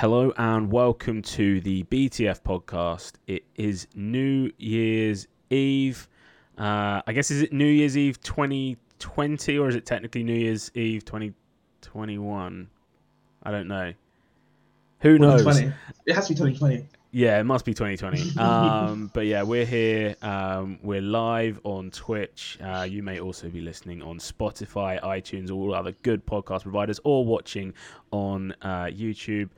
Hello and welcome to the BTF podcast. It is New Year's Eve. Uh, I guess is it New Year's Eve 2020 or is it technically New Year's Eve 2021? I don't know. Who knows? It has to be 2020. Yeah, it must be 2020. um, but yeah, we're here. Um, we're live on Twitch. Uh, you may also be listening on Spotify, iTunes, all other good podcast providers, or watching on uh, YouTube.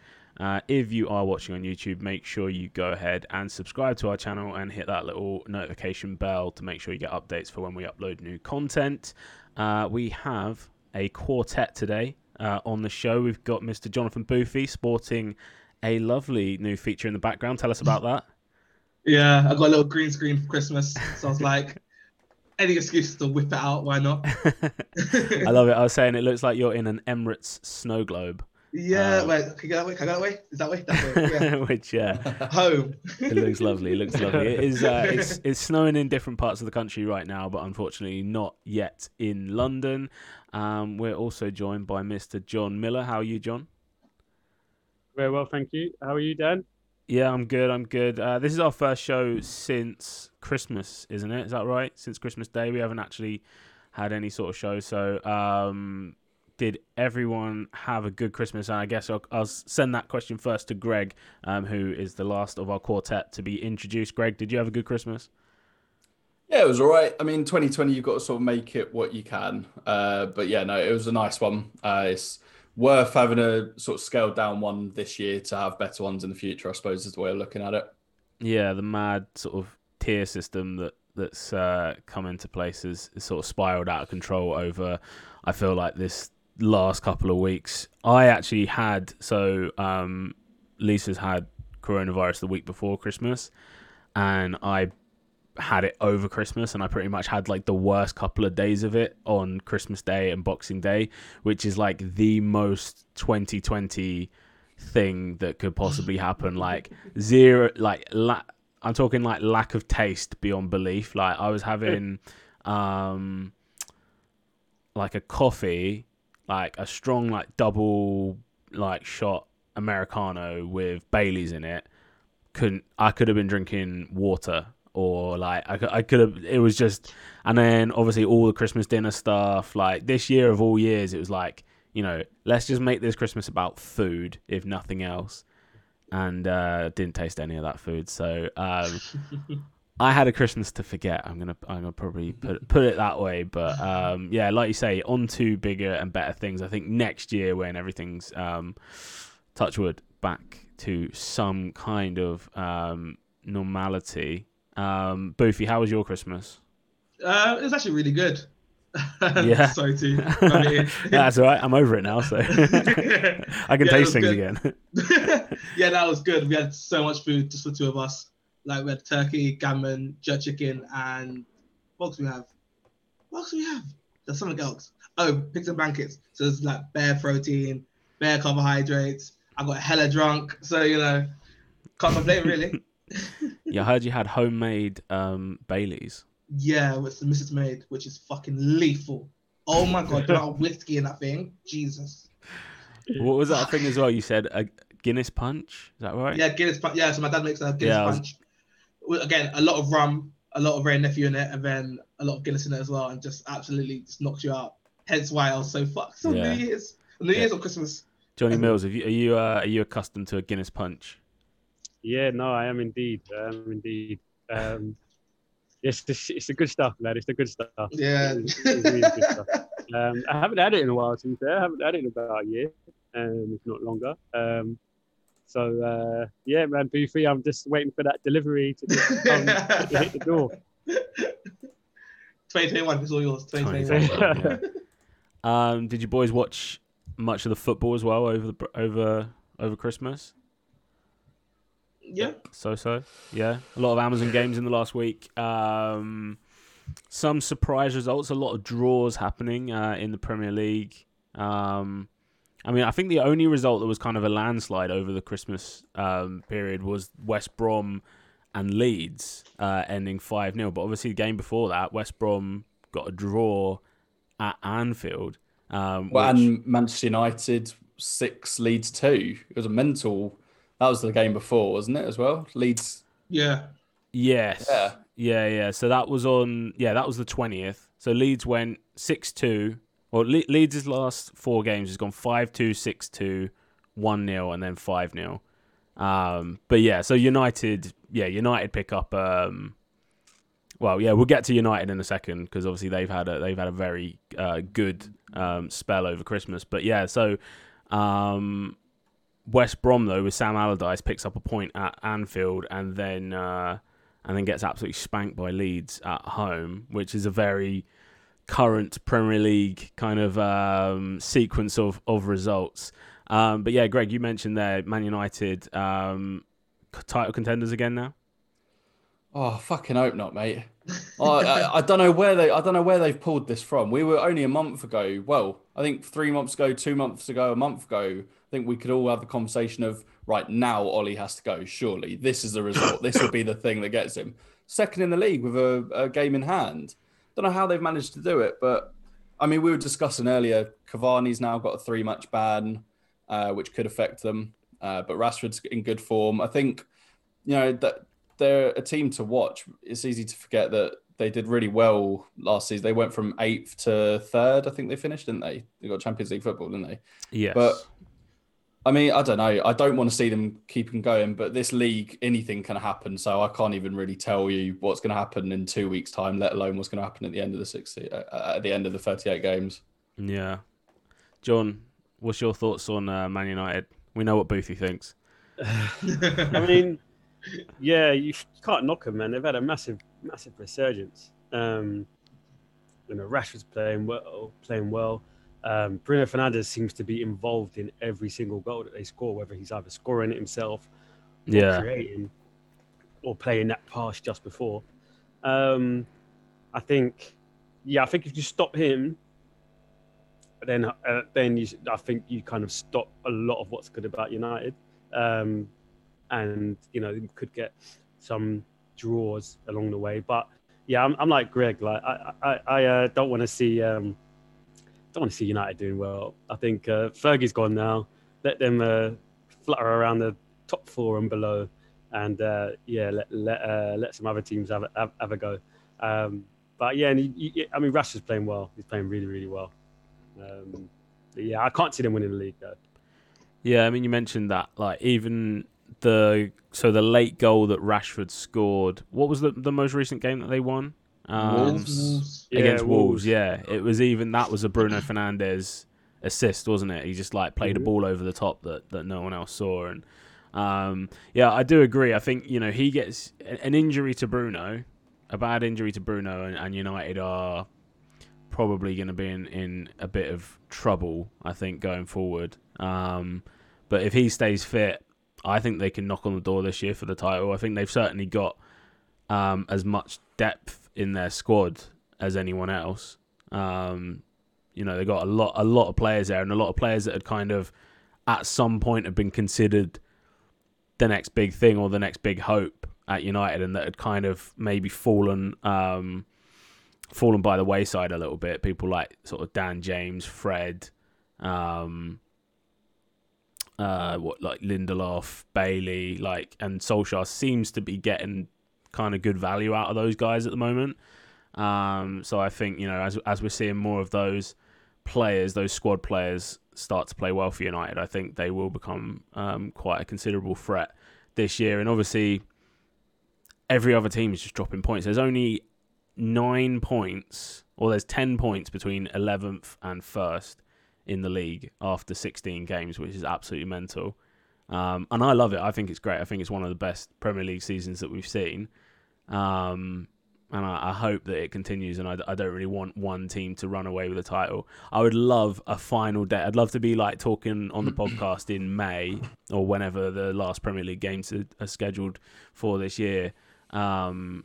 Uh, if you are watching on YouTube, make sure you go ahead and subscribe to our channel and hit that little notification bell to make sure you get updates for when we upload new content. Uh, we have a quartet today uh, on the show. We've got Mr. Jonathan Boofy sporting a lovely new feature in the background. Tell us about that. Yeah, I got a little green screen for Christmas, so I was like, any excuse to whip it out, why not? I love it. I was saying it looks like you're in an Emirates snow globe. Yeah, Um, wait, can I go that way? Can I go that way? Is that way? That way. Yeah. Which yeah, Home. it looks lovely. It looks lovely. It is. Uh, it's it's snowing in different parts of the country right now, but unfortunately not yet in London. Um, we're also joined by Mr. John Miller. How are you, John? Very well, thank you. How are you, Dan? Yeah, I'm good. I'm good. Uh, this is our first show since Christmas, isn't it? Is that right? Since Christmas Day, we haven't actually had any sort of show. So, um, did everyone have a good Christmas? And I guess I'll, I'll send that question first to Greg, um, who is the last of our quartet to be introduced. Greg, did you have a good Christmas? Yeah, it was all right. I mean, 2020, you've got to sort of make it what you can. Uh, but yeah, no, it was a nice one. Uh, it's worth having a sort of scaled down one this year to have better ones in the future, I suppose, is the way of looking at it. Yeah, the mad sort of tier system that that's uh, come into place has, has sort of spiraled out of control over. I feel like this last couple of weeks. I actually had so um, Lisa's had coronavirus the week before Christmas, and I had it over Christmas, and I pretty much had like the worst couple of days of it on Christmas Day and Boxing Day, which is like the most 2020 thing that could possibly happen. Like zero, like la- I'm talking like lack of taste beyond belief. Like I was having, um, like a coffee, like a strong like double like shot americano with Bailey's in it. Couldn't I could have been drinking water or like I I could have it was just and then obviously all the Christmas dinner stuff like this year of all years it was like you know let's just make this Christmas about food if nothing else and uh didn't taste any of that food so um I had a Christmas to forget. I'm gonna I'm gonna probably put put it that way. But um, yeah, like you say, on to bigger and better things. I think next year when everything's um, touch wood back to some kind of um, normality. Um, Boofy, how was your Christmas? Uh, it was actually really good. Yeah. Sorry to. That's all right. I'm over it now, so I can Yeah, taste things good. again. yeah, that was good. We had so much food just for the two of us. Like we had turkey, gammon, jerk chicken, and what else we have? What else we have? There's something else. Oh, pigs and blankets. So it's like bare protein, bare carbohydrates. I got hella drunk, so you know, can't complain really. yeah, I heard you had homemade um, Baileys. yeah, with the Mrs. made, which is fucking lethal. Oh my god, the amount whiskey in that thing. Jesus. What was that thing as well? You said a Guinness punch. Is that right? Yeah, Guinness punch. Yeah, so my dad makes a Guinness Yeah, punch. With, Again, a lot of rum, a lot of Ray Nephew in it, and then a lot of Guinness in it as well, and just absolutely just knocks you out. Hence why I was so fucked on Yeah. New Year's. New Yeah. Year's or Christmas. Johnny Mills, have you, are you uh, are you accustomed to a Guinness punch? Yeah, no, I am indeed. I am indeed. Um, it's the, it's the good stuff, lad. It's the good stuff. Yeah. It's, it's really good stuff. Um, I haven't had it in a while, to be fair. I haven't had it in about a year, um, if not longer. Um, so uh, yeah, man, Boofy, I'm just waiting for that delivery to just come to hit the door. 2021 is all yours. 2021. 2021, yeah. Um, did you boys watch much of the football as well over the over over Christmas? Yeah. So so, yeah. A lot of Amazon games in the last week. Um, some surprise results. A lot of draws happening uh, in the Premier League. Um, I mean, I think the only result that was kind of a landslide over the Christmas um, period was West Brom and Leeds uh, ending 5 0. But obviously, the game before that, West Brom got a draw at Anfield. Um, Well, which- and Manchester United six Leeds two. It was a mental. That was the game before, wasn't it? As well, Leeds. Yeah. Yes. Yeah. Yeah, yeah. So that was on. Yeah, that was the twentieth. So Leeds went six two. Well, Le- Leeds' last four games has gone 5-2, 6-2, 1-0, and then five 0 Um, but yeah, so United, yeah, United pick up. Um, well, yeah, we'll get to United in a second because obviously they've had a they've had a very uh, good um, spell over Christmas. But yeah, so um, West Brom though with Sam Allardyce picks up a point at Anfield and then uh, and then gets absolutely spanked by Leeds at home, which is a very current Premier League kind of um, sequence of of results. Um, but yeah, Greg, you mentioned there Man United um, title contenders again now. Oh, fucking hope not, mate. I, I, I don't know where they I don't know where they've pulled this from. We were only a month ago. Well, I think three months ago, two months ago, a month ago. I think we could all have the conversation of right now. Ole has to go. Surely this is the result. this will be the thing that gets him second in the league with a, a game in hand. Don't know how they've managed to do it, but I mean, we were discussing earlier. Cavani's now got a three-match ban, uh, which could affect them. Uh, but Rashford's in good form. I think you know that they're a team to watch. It's easy to forget that they did really well last season. They went from eighth to third. I think they finished, didn't they? They got Champions League football, didn't they? Yes. But I mean, I don't know. I don't want to see them keeping going, but this league, anything can happen. So I can't even really tell you what's going to happen in two weeks' time, let alone what's going to happen at the end of the sixty, uh, at the end of the thirty-eight games. Yeah, John, what's your thoughts on uh, Man United? We know what Boothie thinks. I mean, yeah, you can't knock them, man. They've had a massive, massive resurgence. Um, you know, Rashford's playing well, playing well. Um, Bruno Fernandes seems to be involved in every single goal that they score, whether he's either scoring it himself, or Yeah. creating, or playing that pass just before. Um, I think, yeah, I think if you stop him, then uh, then you, I think you kind of stop a lot of what's good about United, um, and you know you could get some draws along the way. But yeah, I'm, I'm like Greg. Like I I, I uh, don't want to see um, don't want to see United doing well. I think uh, Fergie's gone now. Let them uh, flutter around the top four and below, and uh, yeah, let let uh, let some other teams have a, have, have a go. Um, but yeah, and he, he, I mean, Rashford's playing well. He's playing really really well. Um, yeah, I can't see them winning the league though. Yeah, I mean, you mentioned that, like, even the so the late goal that Rashford scored. What was the the most recent game that they won? Um, Wolves. against Yeah, Wolves. Yeah, it was even that was a Bruno Fernandes assist, wasn't it? He just like played a ball over the top that that no one else saw, and um, yeah, I do agree. I think you know he gets an injury to Bruno, a bad injury to Bruno, and, and United are probably going to be in, in a bit of trouble. I think going forward. Um, but if he stays fit, I think they can knock on the door this year for the title. I think they've certainly got um, as much depth in their squad as anyone else. Um, you know, they got a lot, a lot of players there, and a lot of players that had kind of, at some point, have been considered the next big thing or the next big hope at United, and that had kind of maybe fallen, um, fallen by the wayside a little bit. People like sort of Dan James, Fred, um, uh, what like Lindelof, Bailly, like, and Solskjaer seems to be getting kind of good value out of those guys at the moment. Um, so I think you know as as we're seeing more of those players, those squad players start to play well for United, I think they will become um, quite a considerable threat this year. And obviously, every other team is just dropping points. There's only nine points, or there's ten points between eleventh and first in the league after 16 games, which is absolutely mental. Um, and I love it. I think it's great. I think it's one of the best Premier League seasons that we've seen. Um, and I, I hope that it continues. And I, I don't really want one team to run away with the title. I would love a final day. I'd love to be like talking on the podcast in May or whenever the last Premier League games are, are scheduled for this year. Um,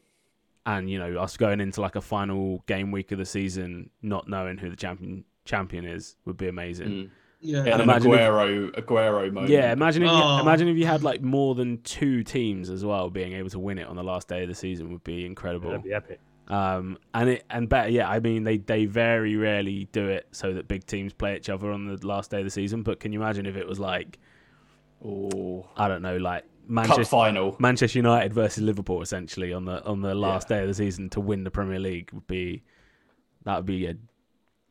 and you know us going into like a final game week of the season, not knowing who the champion champion is, would be amazing. Mm. Yeah. Yeah, and an imagine if- Aguero, Aguero moment. Yeah, imagine if you, Oh. imagine if you had like more than two teams as well being able to win it on the last day of the season would be incredible. That'd be epic. Um, and it and better, yeah. I mean, they they very rarely do it so that big teams play each other on the last day of the season. But can you imagine if it was like, Oh, I don't know, like cup Manchester final. Manchester United versus Liverpool essentially on the on the last day of the season to win the Premier League would be that would be a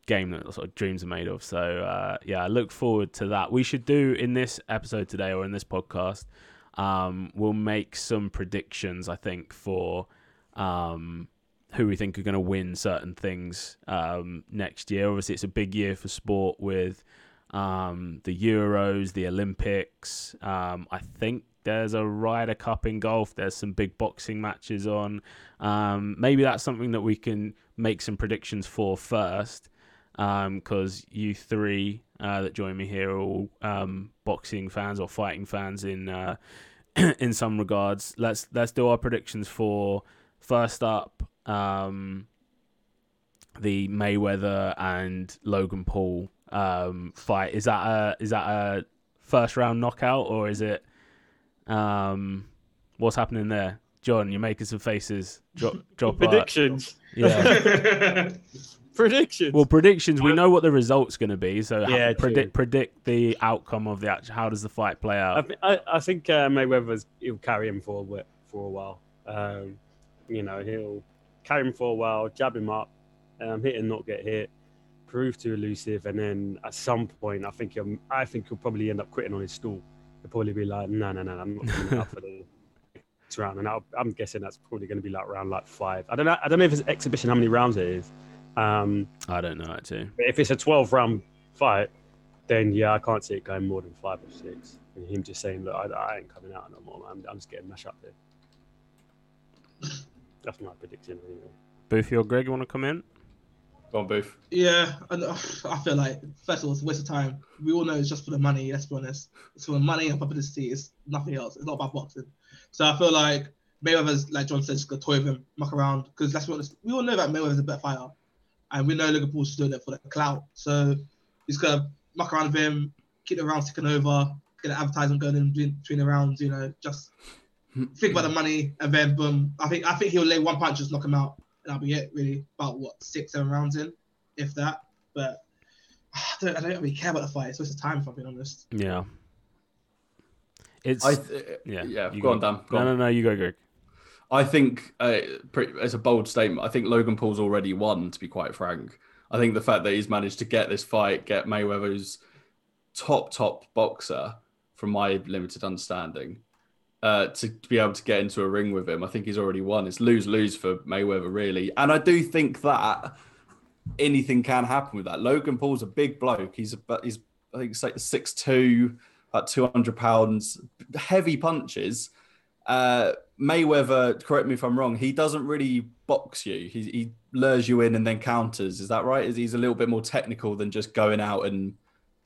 game that sort of dreams are made of. So uh, yeah, I look forward to that. We should do in this episode today or in this podcast. Um, we'll make some predictions. I think for um, who we think are going to win certain things um, next year. Obviously, it's a big year for sport with um, the Euros, the Olympics. Um, I think there's a Ryder Cup in golf. There's some big boxing matches on. Um, maybe that's something that we can make some predictions for first, because you three uh, that join me here are all um, boxing fans or fighting fans in uh, in some regards. Let's let's do our predictions for first up. Um, the Mayweather and Logan Paul um, fight is that a is that a first round knockout or is it um, what's happening there? John, you're making some faces. Drop, drop. Predictions. yeah. Predictions. Well, predictions. We know what the result's going to be. So ha- Yeah, predict predict the outcome of the actual. How does the fight play I, out? thi- I, I think uh, Mayweather's he'll carry him for a for a while. Um, you know, he'll carry him for a while, jab him up, um, hit and not get hit, prove too elusive, and then at some point, I think he'll, I think he'll probably end up quitting on his stool. He'll probably be like, no, no, no, I'm not coming out for the next round. And I'll, I'm guessing that's probably going to be like round like five. I don't know. I don't know if it's exhibition how many rounds it is. Um, I don't know actually. but if it's a 12 round fight, then yeah, I can't see it going more than five or six. And him just saying, look, I, I ain't coming out no more, man. I'm, I'm just getting mashed up here. That's my prediction, anyway. Boothie or Greg, you want to come in? Go on, Booth. Yeah, and uh, I feel like first of all, it's a waste of time. We all know it's just for the money. Let's be honest. It's for the money and publicity. It's nothing else. It's not about boxing. So I feel like Mayweather's, like John said, just gonna toy with him, muck around. Because let's be honest, we all know that Mayweather's a better fighter, and we know Liverpool's Paul's just doing it for the clout. So he's gonna muck around with him, keep the rounds ticking over, get the advertising going in between, between the rounds. You know, just think about the money, and then boom. I think I think he'll lay one punch, just knock him out, and that'll be it. Really, about what six, seven rounds in, if that. But I don't, I don't really care about the fight. It's waste of time, if I'm being honest. Yeah. It's I th- yeah. yeah. you Go on, Dan. Go no, on. no, no. You go, Greg. I think uh, it's a bold statement. I think Logan Paul's already won, to be quite frank. I think the fact that he's managed to get this fight, get Mayweather's top, top boxer, from my limited understanding, uh, to, to be able to get into a ring with him, I think he's already won. It's lose lose for Mayweather, really. And I do think that anything can happen with that. Logan Paul's a big bloke. He's a, he's I think it's six two, about two hundred pounds, heavy punches. Uh, Mayweather, correct me if I'm wrong, he doesn't really box you. He, he lures you in and then counters. Is that right? Is he's a little bit more technical than just going out and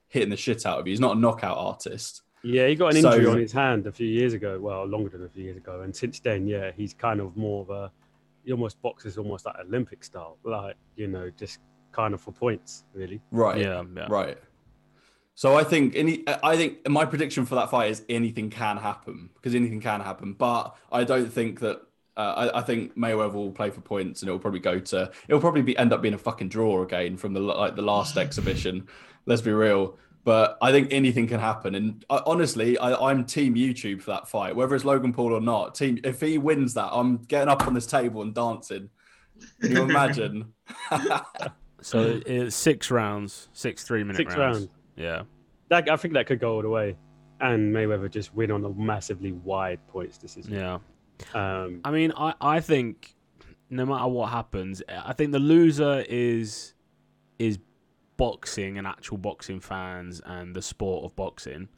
hitting the shit out of you? He's not a knockout artist. Yeah, he got an So- injury on his hand a few years ago. Well, longer than a few years ago. And since then, yeah, he's kind of more of a, he almost boxes almost like Olympic style. Like, you know, just kind of for points, really. Right. Yeah, yeah. Right. So I think any, I think my prediction for that fight is anything can happen because anything can happen. But I don't think that. Uh, I, I think Mayweather will play for points and it will probably go to. It'll probably be end up being a fucking draw again from the like the last exhibition. Let's be real. But I think anything can happen. And I, honestly, I, I'm team YouTube for that fight, whether it's Logan Paul or not. Team, if he wins that, I'm getting up on this table and dancing. Can you imagine? So it's six rounds, six three minute Six rounds. rounds. Yeah. That, I think that could go all the way. And Mayweather just win on a massively wide points decision. Yeah. Um, I mean, I, I think no matter what happens, I think the loser is is boxing and actual boxing fans and the sport of boxing.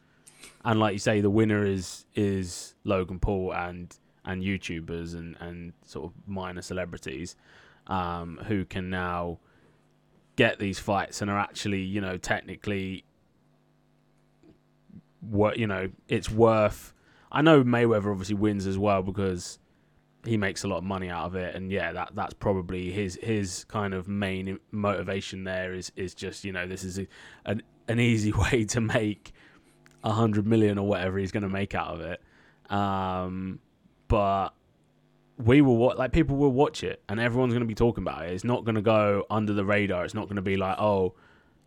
And like you say, the winner is is Logan Paul and and YouTubers and, and sort of minor celebrities um, who can now get these fights and are actually, you know, technically what you know, it's worth I know Mayweather obviously wins as well because he makes a lot of money out of it, and yeah, that that's probably his his kind of main motivation there is is just you know this is a, an an easy way to make a hundred million or whatever he's going to make out of it. Um, but we will watch like people will watch it and everyone's going to be talking about it. It's not going to go under the radar. It's not going to be like, oh,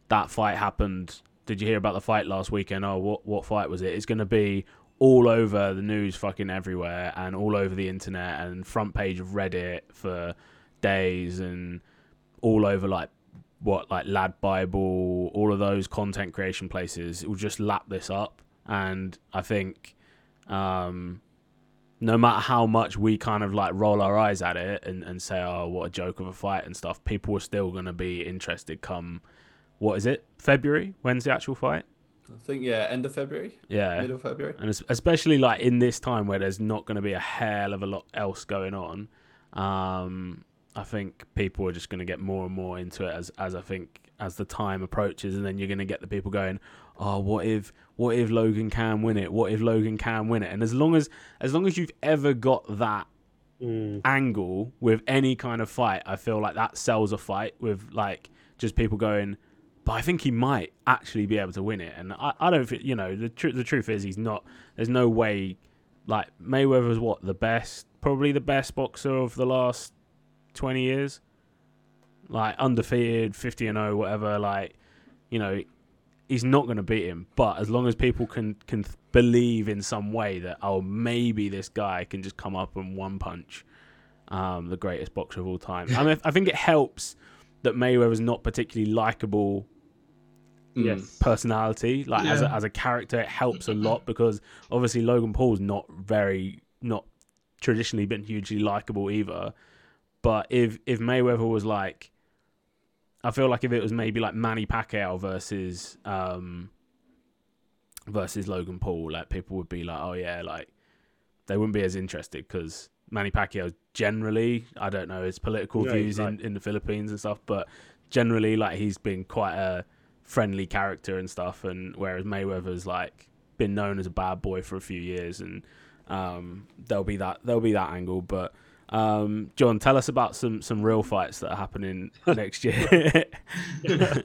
that fight happened. Did you hear about the fight last weekend? Oh, what what fight was it? It's going to be all over the news, fucking everywhere, and all over the internet and front page of Reddit for days, and all over like what like Lad Bible, all of those content creation places. It will just lap this up, and I think. Um, no matter how much we kind of like roll our eyes at it and, and say, oh, what a joke of a fight and stuff, people are still going to be interested come, what is it, February? When's the actual fight? I think, yeah, end of February. Yeah. Middle of February. And especially like in this time where there's not going to be a hell of a lot else going on, um, I think people are just going to get more and more into it as, as I think as the time approaches, and then you're going to get the people going, oh, what if what if Logan can win it? What if Logan can win it? And as long as as long as you've ever got that Mm. angle with any kind of fight, I feel like that sells a fight with like just people going, but I think he might actually be able to win it. And I, I don't, you know, the tr- the truth is he's not. There's no way. Like Mayweather's what the best, probably the best boxer of the last twenty years. Like undefeated, fifty and zero, whatever. Like, you know, he's not going to beat him. But as long as people can can believe in some way that oh maybe this guy can just come up and one punch um, the greatest boxer of all time. I mean, I think it helps that Mayweather's not particularly likable Mm. Yes. personality. Like as a, as a character, it helps a lot because obviously Logan Paul's not very not traditionally been hugely likable either. But if if Mayweather was like, I feel like if it was maybe like Manny Pacquiao versus um versus Logan Paul, like people would be like, oh yeah, like they wouldn't be as interested because Manny Pacquiao generally, I don't know his political Yeah, views he's in, in the Philippines and stuff, but generally like he's been quite a friendly character and stuff and whereas Mayweather's like been known as a bad boy for a few years and um there'll be that there'll be that angle but um John tell us about some some real fights that are happening next year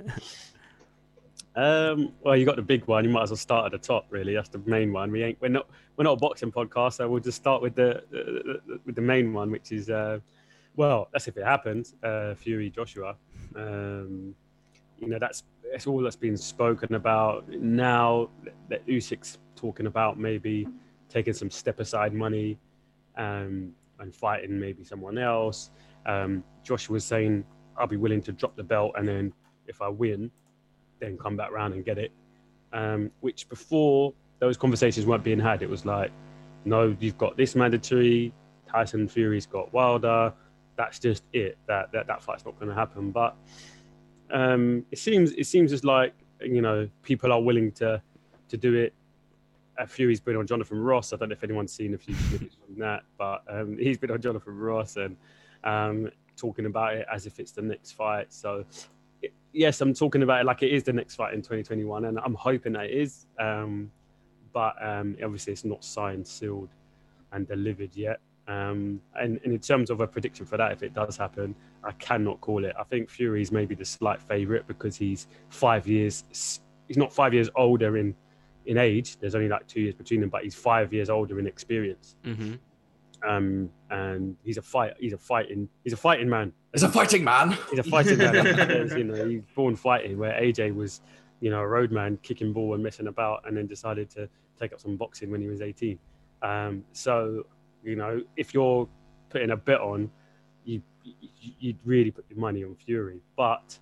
Um, well, you got the big one. You might as well start at the top. Really, that's the main one. We ain't. We're not. We're not a boxing podcast, so we'll just start with the, the, the with the main one, which is, uh, well, that's if it happens. Uh, Fury Joshua. Um, you know, that's that's all that's been spoken about now. That Usyk's talking about maybe taking some step aside money, um, and fighting maybe someone else. Um, Joshua's saying, "I'll be willing to drop the belt, and then if I win." then come back round and get it. Um, which before those conversations weren't being had, it was like, no, you've got this mandatory. Tyson Fury's got Wilder. That's just it. That that, that fight's not going to happen. But um, it seems it seems as like you know people are willing to to do it. Uh, Fury's been on Jonathan Ross. I don't know if anyone's seen a few from that, but um, he's been on Jonathan Ross and um, talking about it as if it's the next fight. So yes, I'm talking about it like it is the next fight in 2021, and I'm hoping that it is. Um, but um, obviously, it's not signed, sealed, and delivered yet. Um, and, and in terms of a prediction for that, if it does happen, I cannot call it. I think Fury's maybe the slight favourite because he's five years. He's not five years older in in age. There's only like two years between them, but he's five years older in experience. mm-hmm. Um, and he's a fight. He's a fighting. He's a fighting man. He's a fighting man. He's a fighting man. There's, you know, he's born fighting. Where AJ was, you know, a roadman kicking ball and messing about, and then decided to take up some boxing when he was 18. Um, so, you know, if you're putting a bet on, you you- you'd really put your money on Fury. But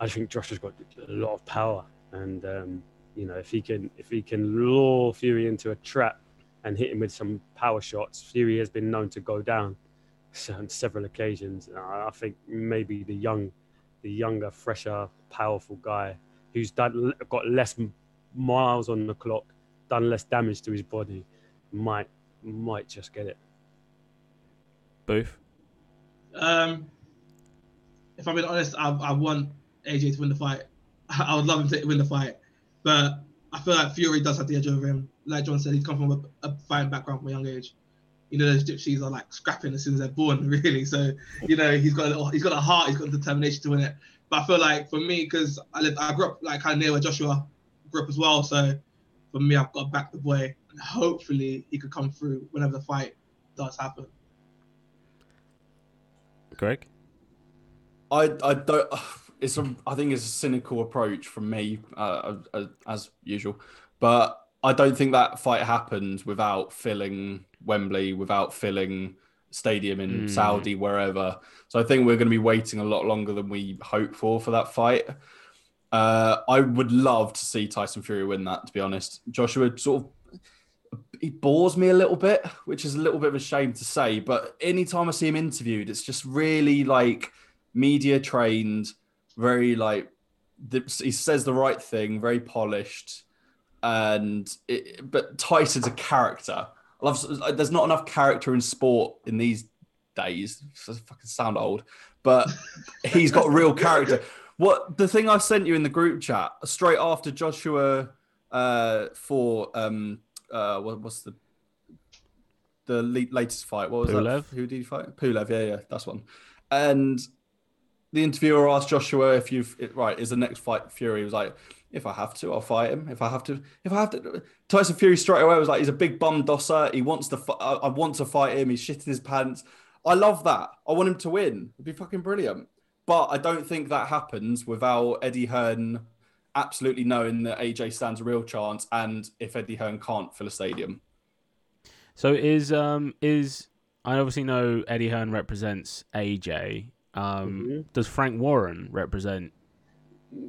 I think Josh has got a lot of power, and um, you know, if he can if he can lure Fury into a trap and hit him with some power shots, Fury has been known to go down on several occasions. I think maybe the young, the younger, fresher, powerful guy who's done got less miles on the clock, done less damage to his body, might might just get it. Booth Um, if I'm being honest, I, I want AJ to win the fight. I would love him to win the fight, but I feel like Fury does have the edge over him. Like John said, he's come from a, a fighting background from a young age. You know, those gypsies are like scrapping as soon as they're born, really. So, you know, he's got a little, he's got a heart, he's got determination to win it. But I feel like for me, because I live, I grew up like kind of near where Joshua grew up as well. So for me, I've got to back the boy, and hopefully he could come through whenever the fight does happen. Greg? I I don't. It's a. I think it's a cynical approach from me, uh, uh, as usual. But I don't think that fight happened without filling Wembley, without filling stadium in Mm. Saudi, wherever. So I think we're going to be waiting a lot longer than we hope for for that fight. Uh, I would love to see Tyson Fury win that. To be honest, Joshua sort of he bores me a little bit, which is a little bit of a shame to say. But anytime I see him interviewed, it's just really like media trained, very like he says the right thing, very polished, and it, but Tyson's a character. I love. There's not enough character in sport in these days. I fucking sound old, but he's got real character. What the thing I sent you in the group chat straight after Joshua uh, for um uh what, what's the the le- latest fight? What was Pulev? that? Who did he fight? Pulev. Yeah, yeah, that's one. And the interviewer asked Joshua if you've right is the next fight Fury. He was like, if I have to, I'll fight him. If I have to, if I have to. Tyson Fury straight away was like, he's a big bum dosser. He wants to. I, I want to fight him. He's shitting his pants. I love that. I want him to win. It'd be fucking brilliant. But I don't think that happens without Eddie Hearn absolutely knowing that AJ stands a real chance, and if Eddie Hearn can't fill a stadium. So is um is I obviously know Eddie Hearn represents AJ. Um, Mhm. does Frank Warren represent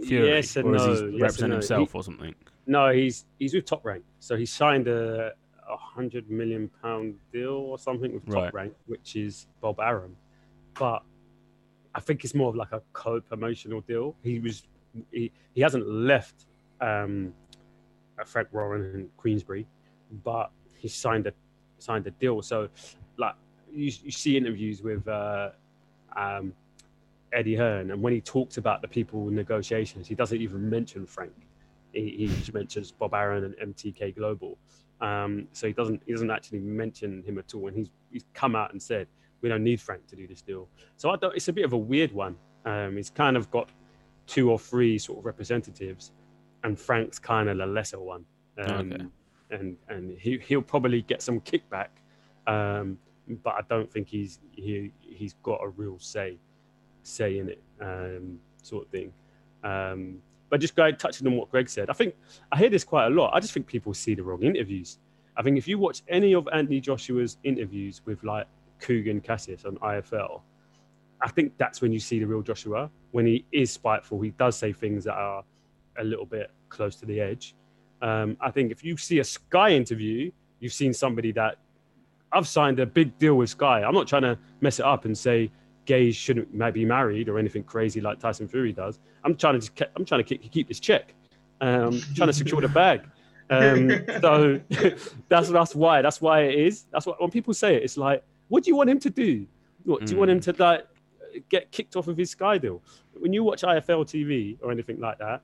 Fury, Yes and or does no. he yes represent no. himself or something? No, he's he's with Top Rank, so he signed a, a hundred million pound deal or something with Top Right. Rank, which is Bob Arum. But I think it's more of like a co-promotional deal. He was he, he hasn't left um, uh, Frank Warren and Queensberry, but he signed a signed a deal. So like you, you see interviews with uh, um, Eddie Hearn, and when he talks about the people in negotiations, he doesn't even mention Frank. He, he just mentions Bob Arum and MTK Global. Um, so he doesn't he doesn't actually mention him at all. And he's he's come out and said we don't need Frank to do this deal. So I don't, it's a bit of a weird one. Um, he's kind of got two or three sort of representatives, and Frank's kind of the lesser one. Um, Okay. And and he he'll probably get some kickback, um, but I don't think he's he he's got a real say say in it, um, sort of thing. Um, but just going touching on what Greg said, I think I hear this quite a lot. I just think people see the wrong interviews. I think if you watch any of Anthony Joshua's interviews with like Kugan Cassius on IFL, I think that's when you see the real Joshua. When he is spiteful, he does say things that are a little bit close to the edge. Um, I think if you see a Sky interview, you've seen somebody that I've signed a big deal with Sky. I'm not trying to mess it up and say gays shouldn't be married or anything crazy like Tyson Fury does. I'm trying to just ke- I'm trying to keep, keep this check. Um, trying to secure the bag. Um, so that's that's why that's why it is. That's what when people say it, it's like, what do you want him to do? What do you want him to like get kicked off of his Sky deal? When you watch IFL TV or anything like that,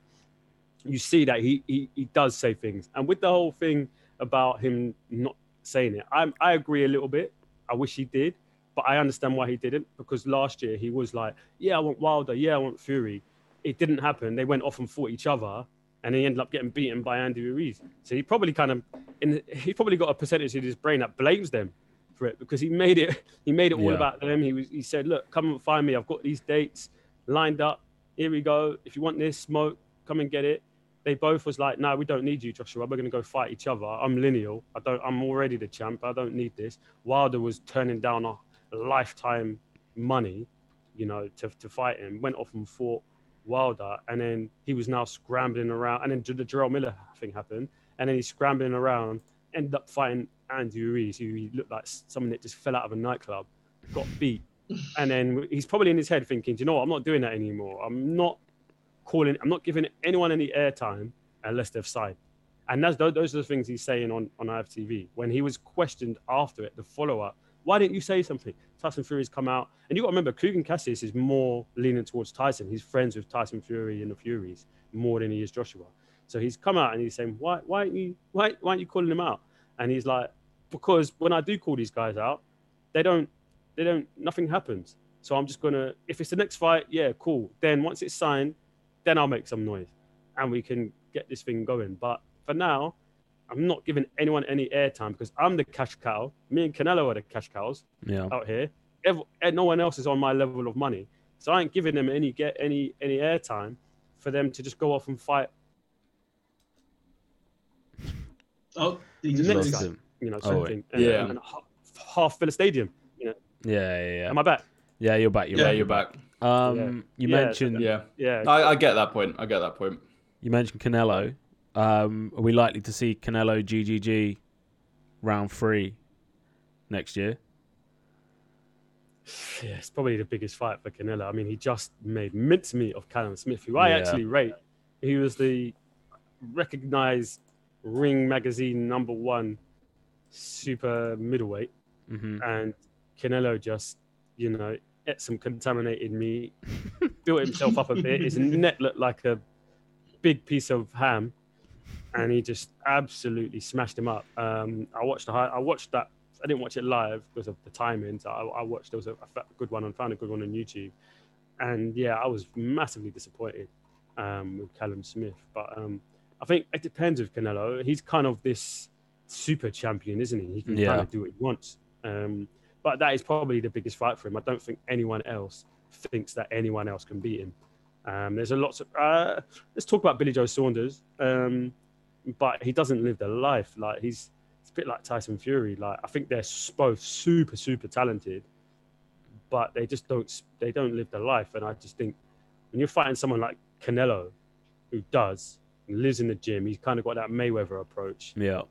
you see that he he, he does say things. And with the whole thing about him not saying it, I I agree a little bit. I wish he did, but I understand why he didn't because last year he was like, yeah, I want Wilder, yeah, I want Fury. It didn't happen. They went off and fought each other, and he ended up getting beaten by Andy Ruiz. So he probably kind of, in, he probably got a percentage in his brain that blames them for it because he made it. He made it all Yeah. about them. He was. He said, look, come and find me. I've got these dates lined up. Here we go. If you want this smoke, come and get it. They both was like, no, we don't need you, Joshua. We're going to go fight each other. I'm lineal. I don't. I'm already the champ. I don't need this. Wilder was turning down a lifetime money, you know, to, to fight him. Went off and fought Wilder, and then he was now scrambling around. And then the Jarrell Miller thing happened, and then he's scrambling around. Ended up fighting Andy Ruiz, who he looked like someone that just fell out of a nightclub, got beat, and then he's probably in his head thinking, "Do you know what? I'm not doing that anymore. I'm not calling. I'm not giving anyone any airtime unless they've signed." And that's those, are the things he's saying on on IFTV. When he was questioned after it, the follow up, why didn't you say something? Tyson Fury's come out, and you got to remember, Kugan Cassius is more leaning towards Tyson. He's friends with Tyson Fury and the Furies more than he is Joshua. So he's come out and he's saying, why why aren't you why why aren't you calling him out? And he's like, because when I do call these guys out, they don't they don't nothing happens. So I'm just gonna if it's the next fight, yeah, cool. Then once it's signed, then I'll make some noise, and we can get this thing going. But for now, I'm not giving anyone any airtime because I'm the cash cow. Me and Canelo are the cash cows Yeah. out here. ev- and no one else is on my level of money, so I ain't giving them any get any any airtime for them to just go off and fight. Oh, he The just next lost. guy. Him. You know, Oh, something. and, yeah. and ha- half fill a stadium. Yeah, yeah, yeah. Am I back? Yeah, you're back. You're Yeah, back. you're back. Um, Yeah. you Yeah, mentioned Yeah, Yeah. I, I get that point. I get that point. you mentioned Canelo. Um, are we likely to see Canelo GGG round three next year? Yeah, it's probably the biggest fight for Canelo. I mean, he just made mincemeat of Callum Smith, who I Yeah. actually rate. He was the recognized Ring Magazine number one super middleweight, hmm and Canelo just, you know, ate some contaminated meat, built himself up a bit. His neck looked like a big piece of ham, and he just absolutely smashed him up. Um, I watched the I watched that. I didn't watch it live because of the timing. So I, I watched. There was a, a good one and found a good one on YouTube, and yeah, I was massively disappointed um, with Callum Smith. But um, I think it depends with Canelo. He's kind of this super champion, isn't he? He can Yeah. kind of do what he wants. Um, but that is probably the biggest fight for him. I don't think anyone else thinks that anyone else can beat him. Um, there's a lot of. Uh, let's talk about Billy Joe Saunders. Um, but he doesn't live the life. Like he's it's a bit like Tyson Fury. Like I think they're both super super talented, but they just don't they don't live the life. And I just think when you're fighting someone like Canelo, who does lives in the gym, he's kind of got that Mayweather approach. Yeah.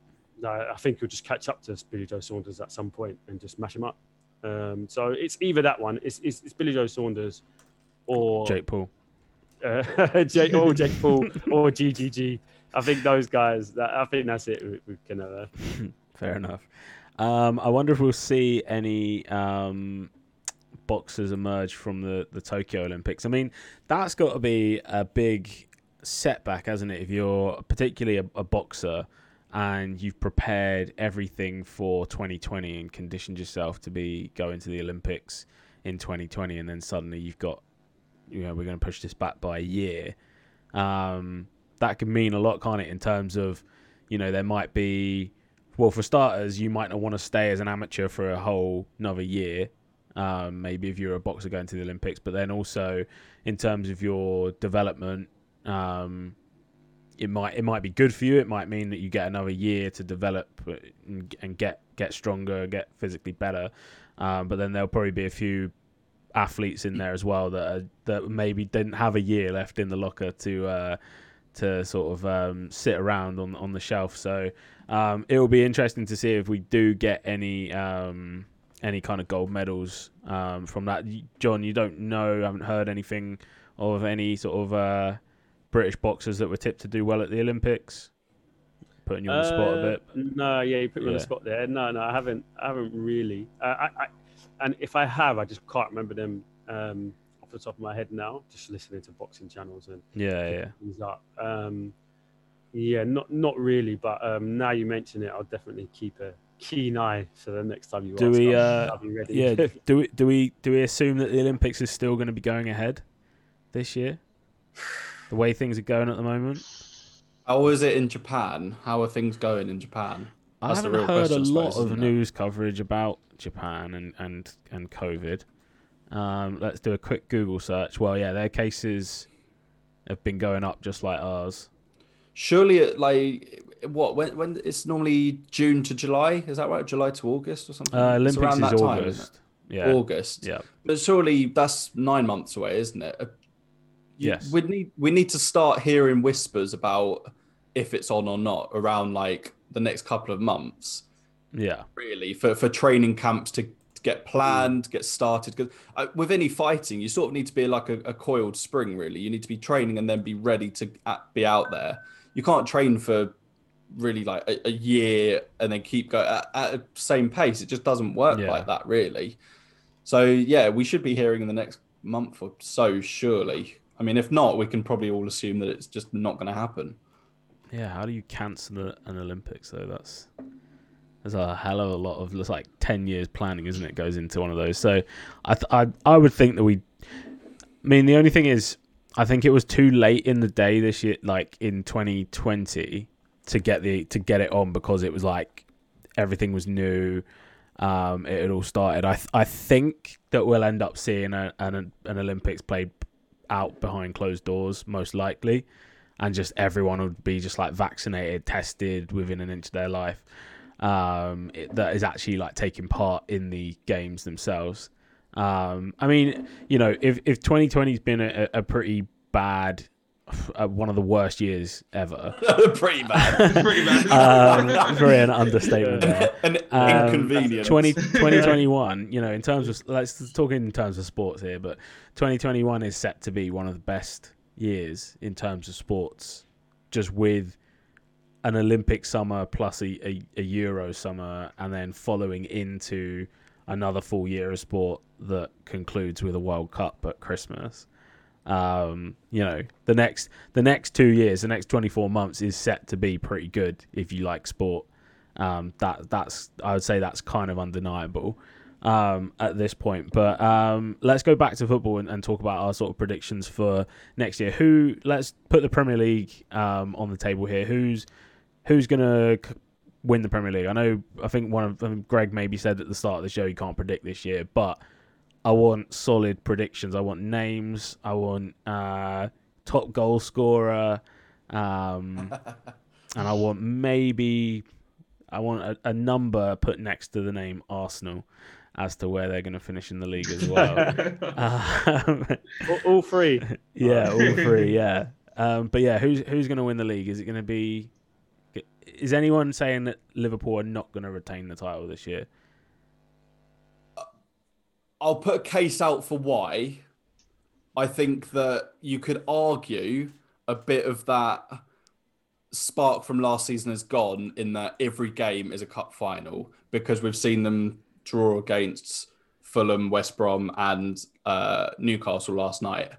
I I think he'll just catch up to Billy Joe Saunders at some point and just mash him up. Um, so it's either that one, it's, it's, it's Billy Joe Saunders, or Jake Paul. uh, Jake or Jake Paul or GGG. I think those guys. That, I think that's it with, with Canelo. Fair enough. Um, I wonder if we'll see any um, boxers emerge from the, the Tokyo Olympics. I mean, that's got to be a big setback, hasn't it? If you're particularly a, a boxer and you've prepared everything for 2020 and conditioned yourself to be going to the Olympics in 2020, and then suddenly you've got, you know, we're going to push this back by a year. Um, that could mean a lot, can't it? In terms of, you know, there might be well, for starters, you might not want to stay as an amateur for a whole another year. Um, maybe if you're a boxer going to the Olympics, but then also in terms of your development, um, it might it might be good for you. It might mean that you get another year to develop and, and get get stronger, get physically better. Um, but then there'll probably be a few athletes in there as well that are, that maybe didn't have a year left in the locker to uh, to sort of um, sit around on on the shelf. So um, it will be interesting to see if we do get any um, any kind of gold medals um, from that. John, you don't know, haven't heard anything of any sort of uh, British boxers that were tipped to do well at the Olympics. Putting you on the spot a Uh, bit. No, yeah, you put me on the spot there. No, no, I haven't. I haven't really. Uh, I, I, and if I have, I just can't remember them um, off the top of my head now. Just listening to boxing channels and Yeah, yeah. things up. Um, yeah, not not really. But um, now you mention it, I'll definitely keep a keen eye for the next time you Do we, uh, I'll be ready. Yeah. do we do we do we assume that the Olympics is still going to be going ahead this year? The way things are going at the moment. How is it in Japan? How are things going in Japan? I That's the haven't real heard question, I a lot suppose, of news coverage about Japan and and and COVID. Um, let's do a quick Google search. Well, yeah, their cases have been going up just like ours. Surely, it, like what? When? When it's normally June to July? Is that right? July to August or something? Uh, Olympics around is that time, August. it? yeah, August. yeah, But surely that's nine months away, isn't it? Yes. We need we need to start hearing whispers about if it's on or not around like the next couple of months. yeah, Really, for for training camps to, get planned, get started. Because uh, with any fighting, you sort of need to be like a, a coiled spring. Really, you need to be training and then be ready to uh, be out there. You can't train for really like a, a year and then keep going at, at the same pace. It just doesn't work Yeah. like that, really. So yeah, we should be hearing in the next month or so, surely. I mean, if not, we can probably all assume that it's just not going to happen. yeah. How do you cancel an Olympics though? That's there's a hell of a lot of like ten years planning, isn't it? Goes into one of those. So I th- I I would think that we. I mean, the only thing is, I think it was too late in the day this year, like in 2020, to get the to get it on because it was like everything was new. um, it had all started. I th- I think that we'll end up seeing a, an an Olympics played out behind closed doors, most likely, and just everyone would be just like vaccinated, tested within an inch of their life. Um, it, that is actually like taking part in the games themselves. Um, I mean, you know, if if 2020's been a, a pretty bad uh, one of the worst years ever. Pretty bad. Pretty bad. um, very an understatement there. An Um, inconvenience. 20, 2021, you know, in terms of let's talk in terms of sports here, but 2021 is set to be one of the best years in terms of sports, just with an Olympic summer plus a, a, a Euro summer, and then following into another full year of sport that concludes with a World Cup at Christmas. Um, you know, the next the next two years, the next 24 months is set to be pretty good if you like sport. Um, that that's I would say that's kind of undeniable um, at this point. But um, let's go back to football and, and talk about our sort of predictions for next year. Who? Let's put the Premier League um, on the table here. Who's who's gonna win the Premier League? I know. I think one of mean, Greg maybe said at the start of the show he can't predict this year, but I want solid predictions. I want names. I want uh, top goal scorer, um, and I want maybe I want a, a number put next to the name Arsenal as to where they're going to finish in the league as well. um, all, all three. yeah, all three. Yeah, um, but yeah, who's who's going to win the league? Is it going to be? Is anyone saying that Liverpool are not going to retain the title this year? I'll put a case out for why. I think that you could argue a bit of that spark from last season is gone in that every game is a cup final because we've seen them draw against Fulham, West Brom, and uh, Newcastle last night.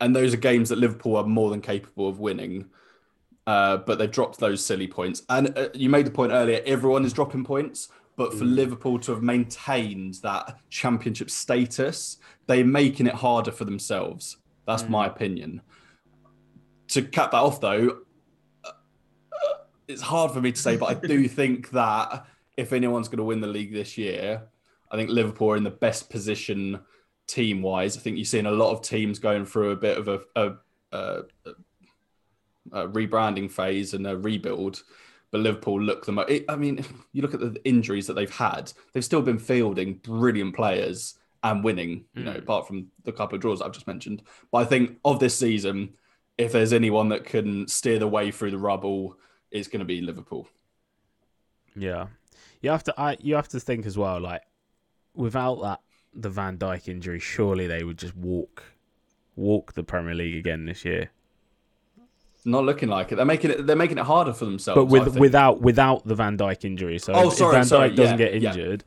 And those are games that Liverpool are more than capable of winning. Uh, but they dropped those silly points. And uh, you made the point earlier everyone is dropping points. But for Liverpool to have maintained that championship status, they're making it harder for themselves. That's my opinion. To cap that off, though, uh, it's hard for me to say, but I do think that if anyone's going to win the league this year, I think Liverpool are in the best position team wise. I think you're seeing a lot of teams going through a bit of a, a, a, a rebranding phase and a rebuild. But Liverpool look the most. I mean, you look at the injuries that they've had; they've still been fielding brilliant players and winning. You know, Mm. apart from the couple of draws I've just mentioned. But I think of this season, if there's anyone that can steer the way through the rubble, it's going to be Liverpool. Yeah, you have to. I you have to think as well. Like without that, the Van Dijk injury, surely they would just walk, walk the Premier League again this year. Not looking like it. They're making it. They're making it harder for themselves. But with without without the Van Dijk injury, so Oh, if, sorry, if Van sorry, Dijk doesn't yeah, get yeah. injured,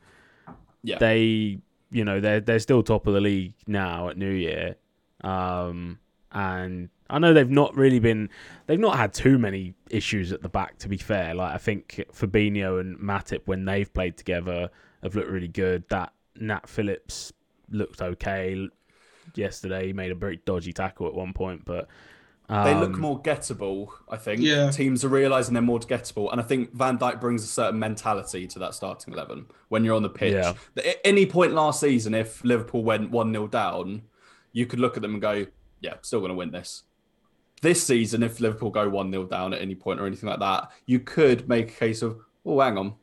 Yeah. they you know they're they're still top of the league now at New Year, um, and I know they've not really been they've not had too many issues at the back. To be fair, like I think Fabinho and Matip when they've played together have looked really good. That Nat Phillips looked okay yesterday. He made a very dodgy tackle at one point, but They look um, more gettable, I think. Yeah. Teams are realizing they're more gettable. And I think Van Dijk brings a certain mentality to that starting 11 when you're on the pitch. Yeah. At any point last season, if Liverpool went 1 0 down, you could look at them and go, yeah, still going to win this. This season, if Liverpool go 1 0 down at any point or anything like that, you could make a case of, oh, hang on.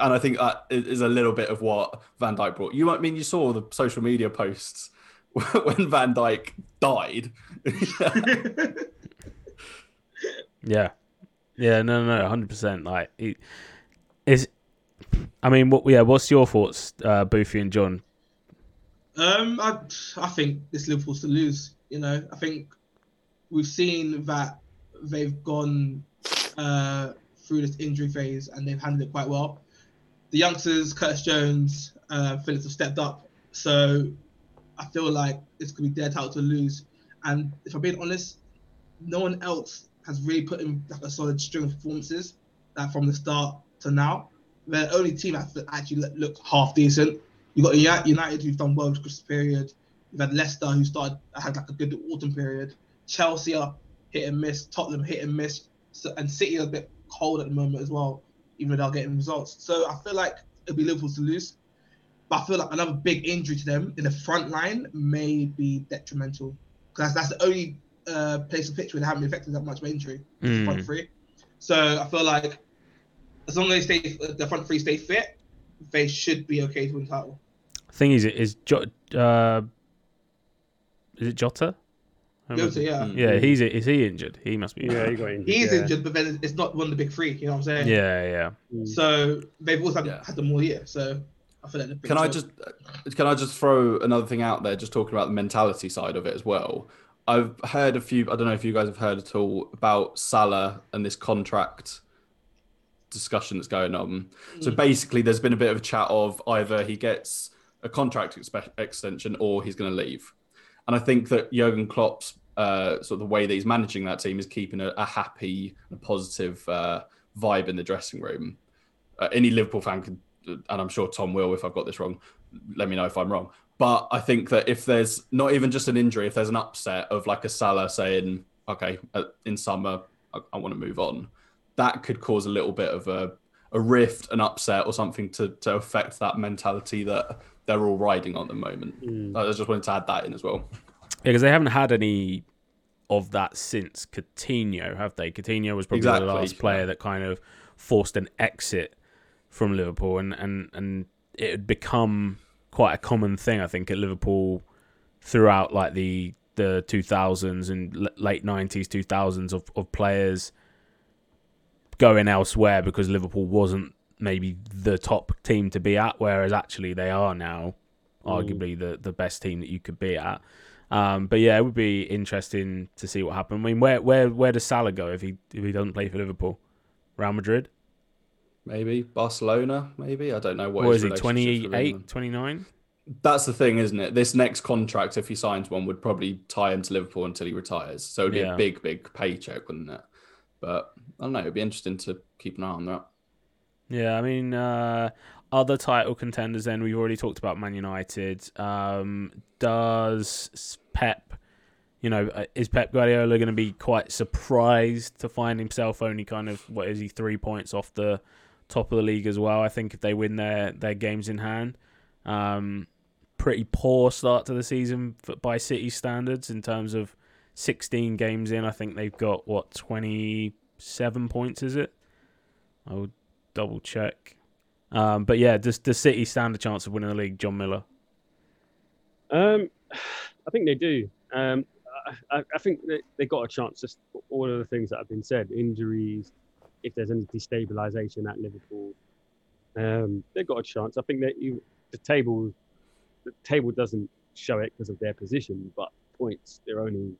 And I think that is a little bit of what Van Dijk brought. You might I mean you saw the social media posts when Van Dijk died. Yeah, yeah, no, no, no, hundred percent. Like, it, is, I mean, what? Yeah, what's your thoughts, uh, Boofy and John? Um, I I think it's Liverpool's to lose. You know, I think we've seen that they've gone uh, through this injury phase and they've handled it quite well. The youngsters, Curtis Jones, uh, Phillips have stepped up, so I feel like it's gonna be their title to lose. And if I'm being honest, no one else has really put in like a solid string of performances uh, from the start to now. They're the only team that actually look- look half decent. You've got United who've done well with Christmas period. You've had Leicester who started had like a good autumn period. Chelsea are hit and miss. Tottenham hit and miss. So, and City are a bit cold at the moment as well. even though they're getting results. So I feel like it'll be Liverpool to lose. But I feel like another big injury to them in the front line may be detrimental because that's the only uh, place of pitch where they haven't been affected that much by injury. Mm. Front three. So I feel like as long as they stay, the front three stay fit, they should be okay to win the title. Thing is, is jo- uh, is it Jota? Jota, yeah. Yeah, he's is he injured? He must be. Yeah, he got injured. He's yeah. injured, but then it's not one of the big three. You know what I'm saying? Yeah, yeah. Mm. So they've also had, Yeah. had them all year. So I feel like Can I just can I just throw another thing out there, just talking about the mentality side of it as well? I've heard a few. I don't know if you guys have heard at all about Salah and this contract discussion that's going on. So Mm. basically, there's been a bit of a chat of either he gets a contract expe- extension or he's going to leave. And I think that Jurgen Klopp's uh, sort of the way that he's managing that team is keeping a, a happy, a positive uh, vibe in the dressing room. Uh, any Liverpool fan could, and I'm sure Tom will, if I've got this wrong, let me know if I'm wrong. But I think that if there's not even just an injury, if there's an upset of like a Salah saying, okay, uh, in summer, I, I want to move on, that could cause a little bit of a, a rift, an upset, or something to, to affect that mentality that they're all riding on at the moment. Mm. I just wanted to add that in as well. Yeah, because they haven't had any of that since Coutinho, have they? Coutinho was probably Exactly, the last player that kind of forced an exit from Liverpool, and and and it had become quite a common thing, I think, at Liverpool throughout like the the 2000s and late 90s, 2000s of, of players going elsewhere because Liverpool wasn't maybe the top team to be at, whereas actually they are now Mm. arguably the, the best team that you could be at. Um, but yeah, it would be interesting to see what happened. I mean, where where where does Salah go if he if he doesn't play for Liverpool? Real Madrid? Maybe Barcelona, maybe. I don't know what his is he 28, 29? That's the thing, isn't it? This next contract, if he signs one, would probably tie him to Liverpool until he retires. So it'd be Yeah. a big, big paycheck, wouldn't it? But I don't know. It'd be interesting to keep an eye on that. Yeah, I mean, uh, other title contenders. Then we've already talked about Man United. Um, does Pep, you know, uh, is Pep Guardiola going to be quite surprised to find himself only kind of what is he three points off the top of the league as well? I think if they win their their games in hand, um, pretty poor start to the season by City standards in terms of 16 games in. I think they've got what 27 points. Is it? I will double check. Um, but yeah, does does City stand a chance of winning the league, John Miller? Um, I think they do. Um, I, I- I think they, they got a chance. Just all of the things that have been said, injuries, if there's any destabilisation at Liverpool, um, they've got a chance. I think that you, the table, the table doesn't show it because of their position, but points they're only,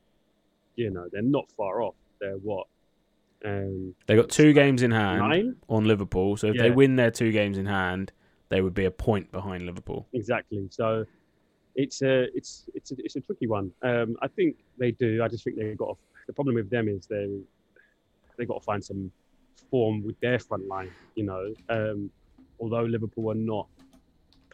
you know, they're not far off. They're what, um, They got two games in hand nine on Liverpool, so if they win their two games in hand, they would be a point behind Liverpool. exactly. So it's a it's it's a, it's a tricky one. Um, I think they do. I just think they've got the problem with them is they they got to find some form with their front line. You know, um, although Liverpool are not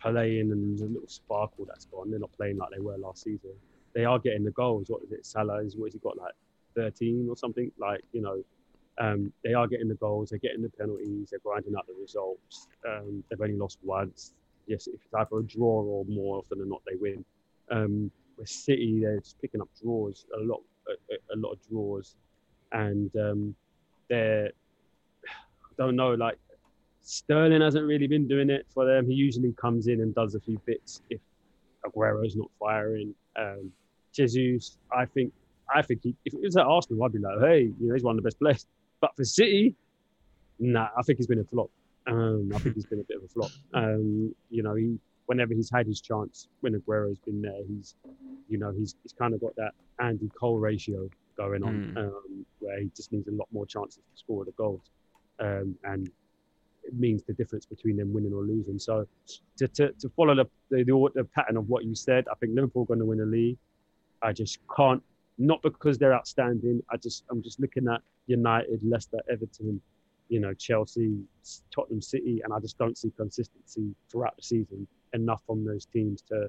playing and there's a little sparkle that's gone. They're not playing like they were last season. They are getting the goals. What is it? Salah is what he got like 13 or something? Like you know, um, they are getting the goals. They're getting the penalties. They're grinding out the results. Um, they've only lost once. Yes, if it's either a draw or more often than not they win. Um, with City, they're just picking up draws a lot, a, a- lot of draws, and um, they're don't know like Sterling hasn't really been doing it for them. He usually comes in and does a few bits if Aguero's not firing. Um, Jesus, I think, I think he, if it was at Arsenal, I'd be like, hey, you know, he's one of the best players. But for City, nah, I think he's been a flop. Um, I think he's been a bit of a flop. Um, you know, he whenever he's had his chance, when Aguero's been there, he's, you know, he's he's kind of got that Andy Cole ratio going on, Mm. um, where he just needs a lot more chances to score the goals, um, and it means the difference between them winning or losing. So, to to, to follow the, the the pattern of what you said, I think Liverpool are going to win the league. I just can't, not because they're outstanding. I just I'm just looking at United, Leicester, Everton, you know, Chelsea, Tottenham City, and I just don't see consistency throughout the season enough from those teams to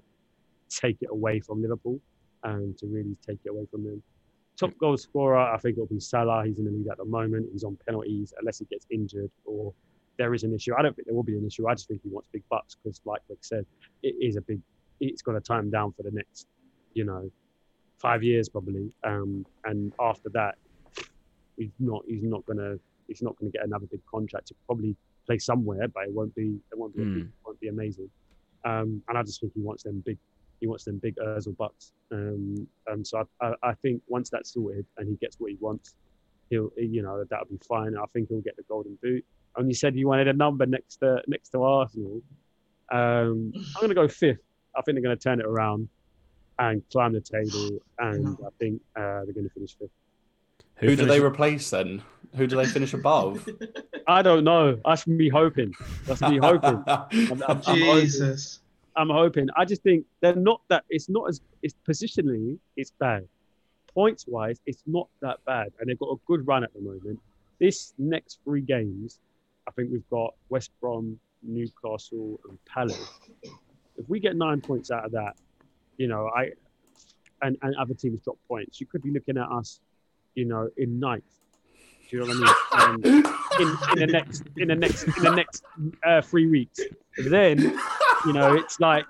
take it away from Liverpool and to really take it away from them. Top goal scorer, I think it'll be Salah. He's in the lead at the moment. He's on penalties unless he gets injured or there is an issue. I don't think there will be an issue. I just think he wants big bucks because, like Rick said, it is a big. It's got to time down for the next, you know, five years probably. Um, and after that, he's not. He's not gonna. He's not gonna get another big contract to probably play somewhere, but it won't be. It won't be. Mm. Big, won't be amazing. Um, and I just think he wants them big. He wants them big Özil bucks. Um, and so I, I, I think once that's sorted and he gets what he wants, he'll. You know that'll be fine. I think he'll get the golden boot. And you said you wanted a number next to next to Arsenal. Um, I'm going to go fifth. I think they're going to turn it around and climb the table, and I think uh, they're going to finish fifth. Who, do they replace then? Who do they finish above? I don't know. That's me hoping. That's me hoping. I'm, I'm- I'm hoping. I'm hoping. I just think they're not that. It's not as. It's positionally, it's bad. Points wise, it's not that bad, and they've got a good run at the moment. This next three games, I think we've got West Brom, Newcastle, and Palace. If we get nine points out of that, you know, I and, and other teams drop points, you could be looking at us, you know, in ninth. Do you know what I mean? Um, in, in the next in the next in the next uh, three weeks. Then, you know, it's like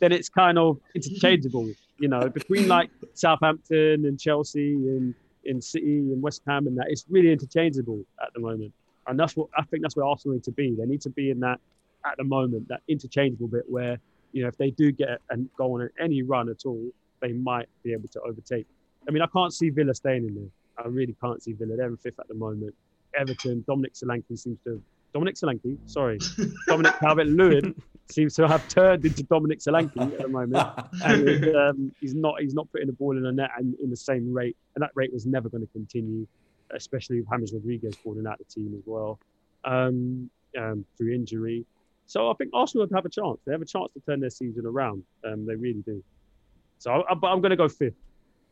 then it's kind of interchangeable. You know, between like Southampton and Chelsea and in City and West Ham and that, it's really interchangeable at the moment. And that's what I think that's where Arsenal need to be. They need to be in that at the moment, that interchangeable bit where, you know, if they do get and go on any run at all, they might be able to overtake. I mean, I can't see Villa staying in there. I really can't see Villa. They're in fifth at the moment. Everton, Dominic Solanke seems to have Dominic Solanke, sorry, Dominic Calvert Lewin seems to have turned into Dominic Solanke at the moment, and um, he's not he's not putting the ball in the net and in the same rate, and that rate was never going to continue, especially with James Rodriguez falling out of the team as well um, um, through injury. So I think Arsenal have a chance. They have a chance to turn their season around. Um, they really do. So, I, but I'm going to go fifth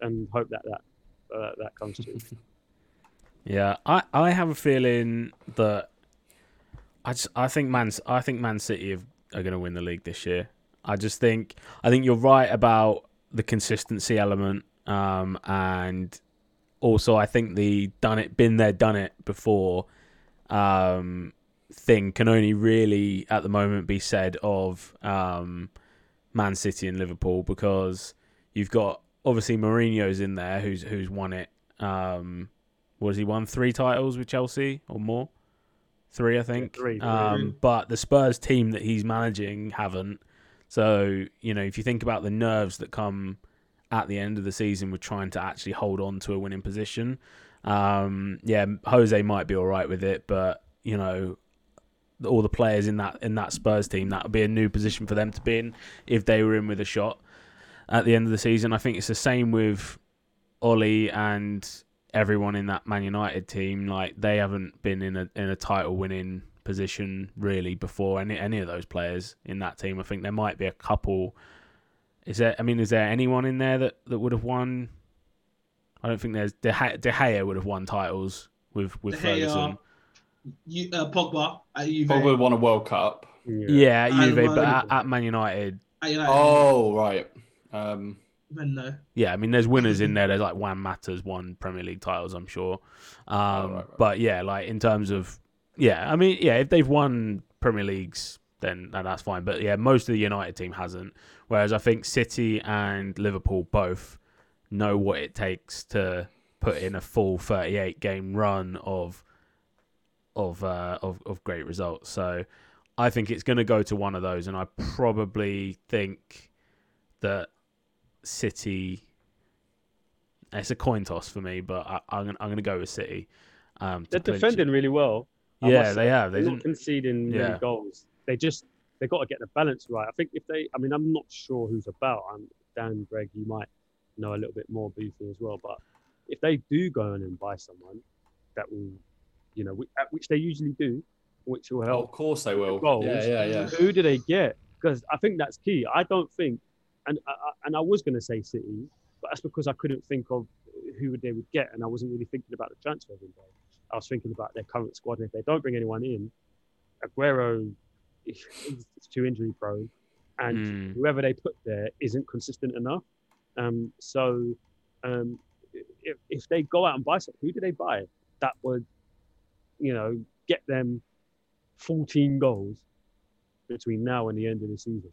and hope that that uh, that comes true. Yeah, I, I have a feeling that I just I think Man I think Man City have, are going to win the league this year. I just think I think you're right about the consistency element, um, and also I think the done it, been there, done it before um, thing can only really at the moment be said of um, Man City and Liverpool because you've got obviously Mourinho's in there who's who's won it. Um, was he won three titles with Chelsea or more? Three, I think. three, three. Um, but the Spurs team that he's managing haven't. So you know, if you think about the nerves that come at the end of the season with trying to actually hold on to a winning position, um, yeah, Jose might be all right with it, but you know, all the players in that in that Spurs team, that would be a new position for them to be in if they were in with a shot at the end of the season. I think it's the same with Ollie and everyone in that Man United team. Like they haven't been in a in a title winning position really before any any of those players in that team. I think there might be a couple. Is there? I mean, is there anyone in there that, that would have won? I don't think there's De Gea, De Gea would have won titles with with De Gea, Ferguson. You, uh, Pogba at Juve. Probably won a World Cup. Yeah, at Juve, but at, at Man United, At United. Oh right. Um, No. yeah, I mean, there's winners in there. There's like Juan Mata's won Premier League titles, I'm sure. Um, right, right. But yeah, like in terms of, yeah, I mean, yeah, if they've won Premier Leagues, then then that's fine. But yeah, most of the United team hasn't. Whereas I think City and Liverpool both know what it takes to put in a full 38 game run of of uh, of of great results. So I think it's going to go to one of those, and I probably think that City. It's a coin toss for me, but I, I'm gonna, I'm going to go with City. Um, They're clinch it. defending really well. I Yeah, they say. have. They They're didn't. not conceding Yeah. many goals. They just they got to get the balance right. I think if they, I mean, I'm not sure who's about. I'm Dan, Greg, you might know a little bit more Boothie as well. But if they do go in and buy someone that will, you know, which, which they usually do, which will oh, help of course they will. Goals. Yeah, yeah, yeah. who do they get? Because I think that's key. I don't think, and I, and I was going to say City, but that's because I couldn't think of who they would get, and I wasn't really thinking about the transfer window. I was thinking about their current squad, and if they don't bring anyone in, Aguero is is too injury prone, and Mm. whoever they put there isn't consistent enough. Um, so um, if, if they go out and buy something, who do they buy that would, you know, get them 14 goals between now and the end of the season,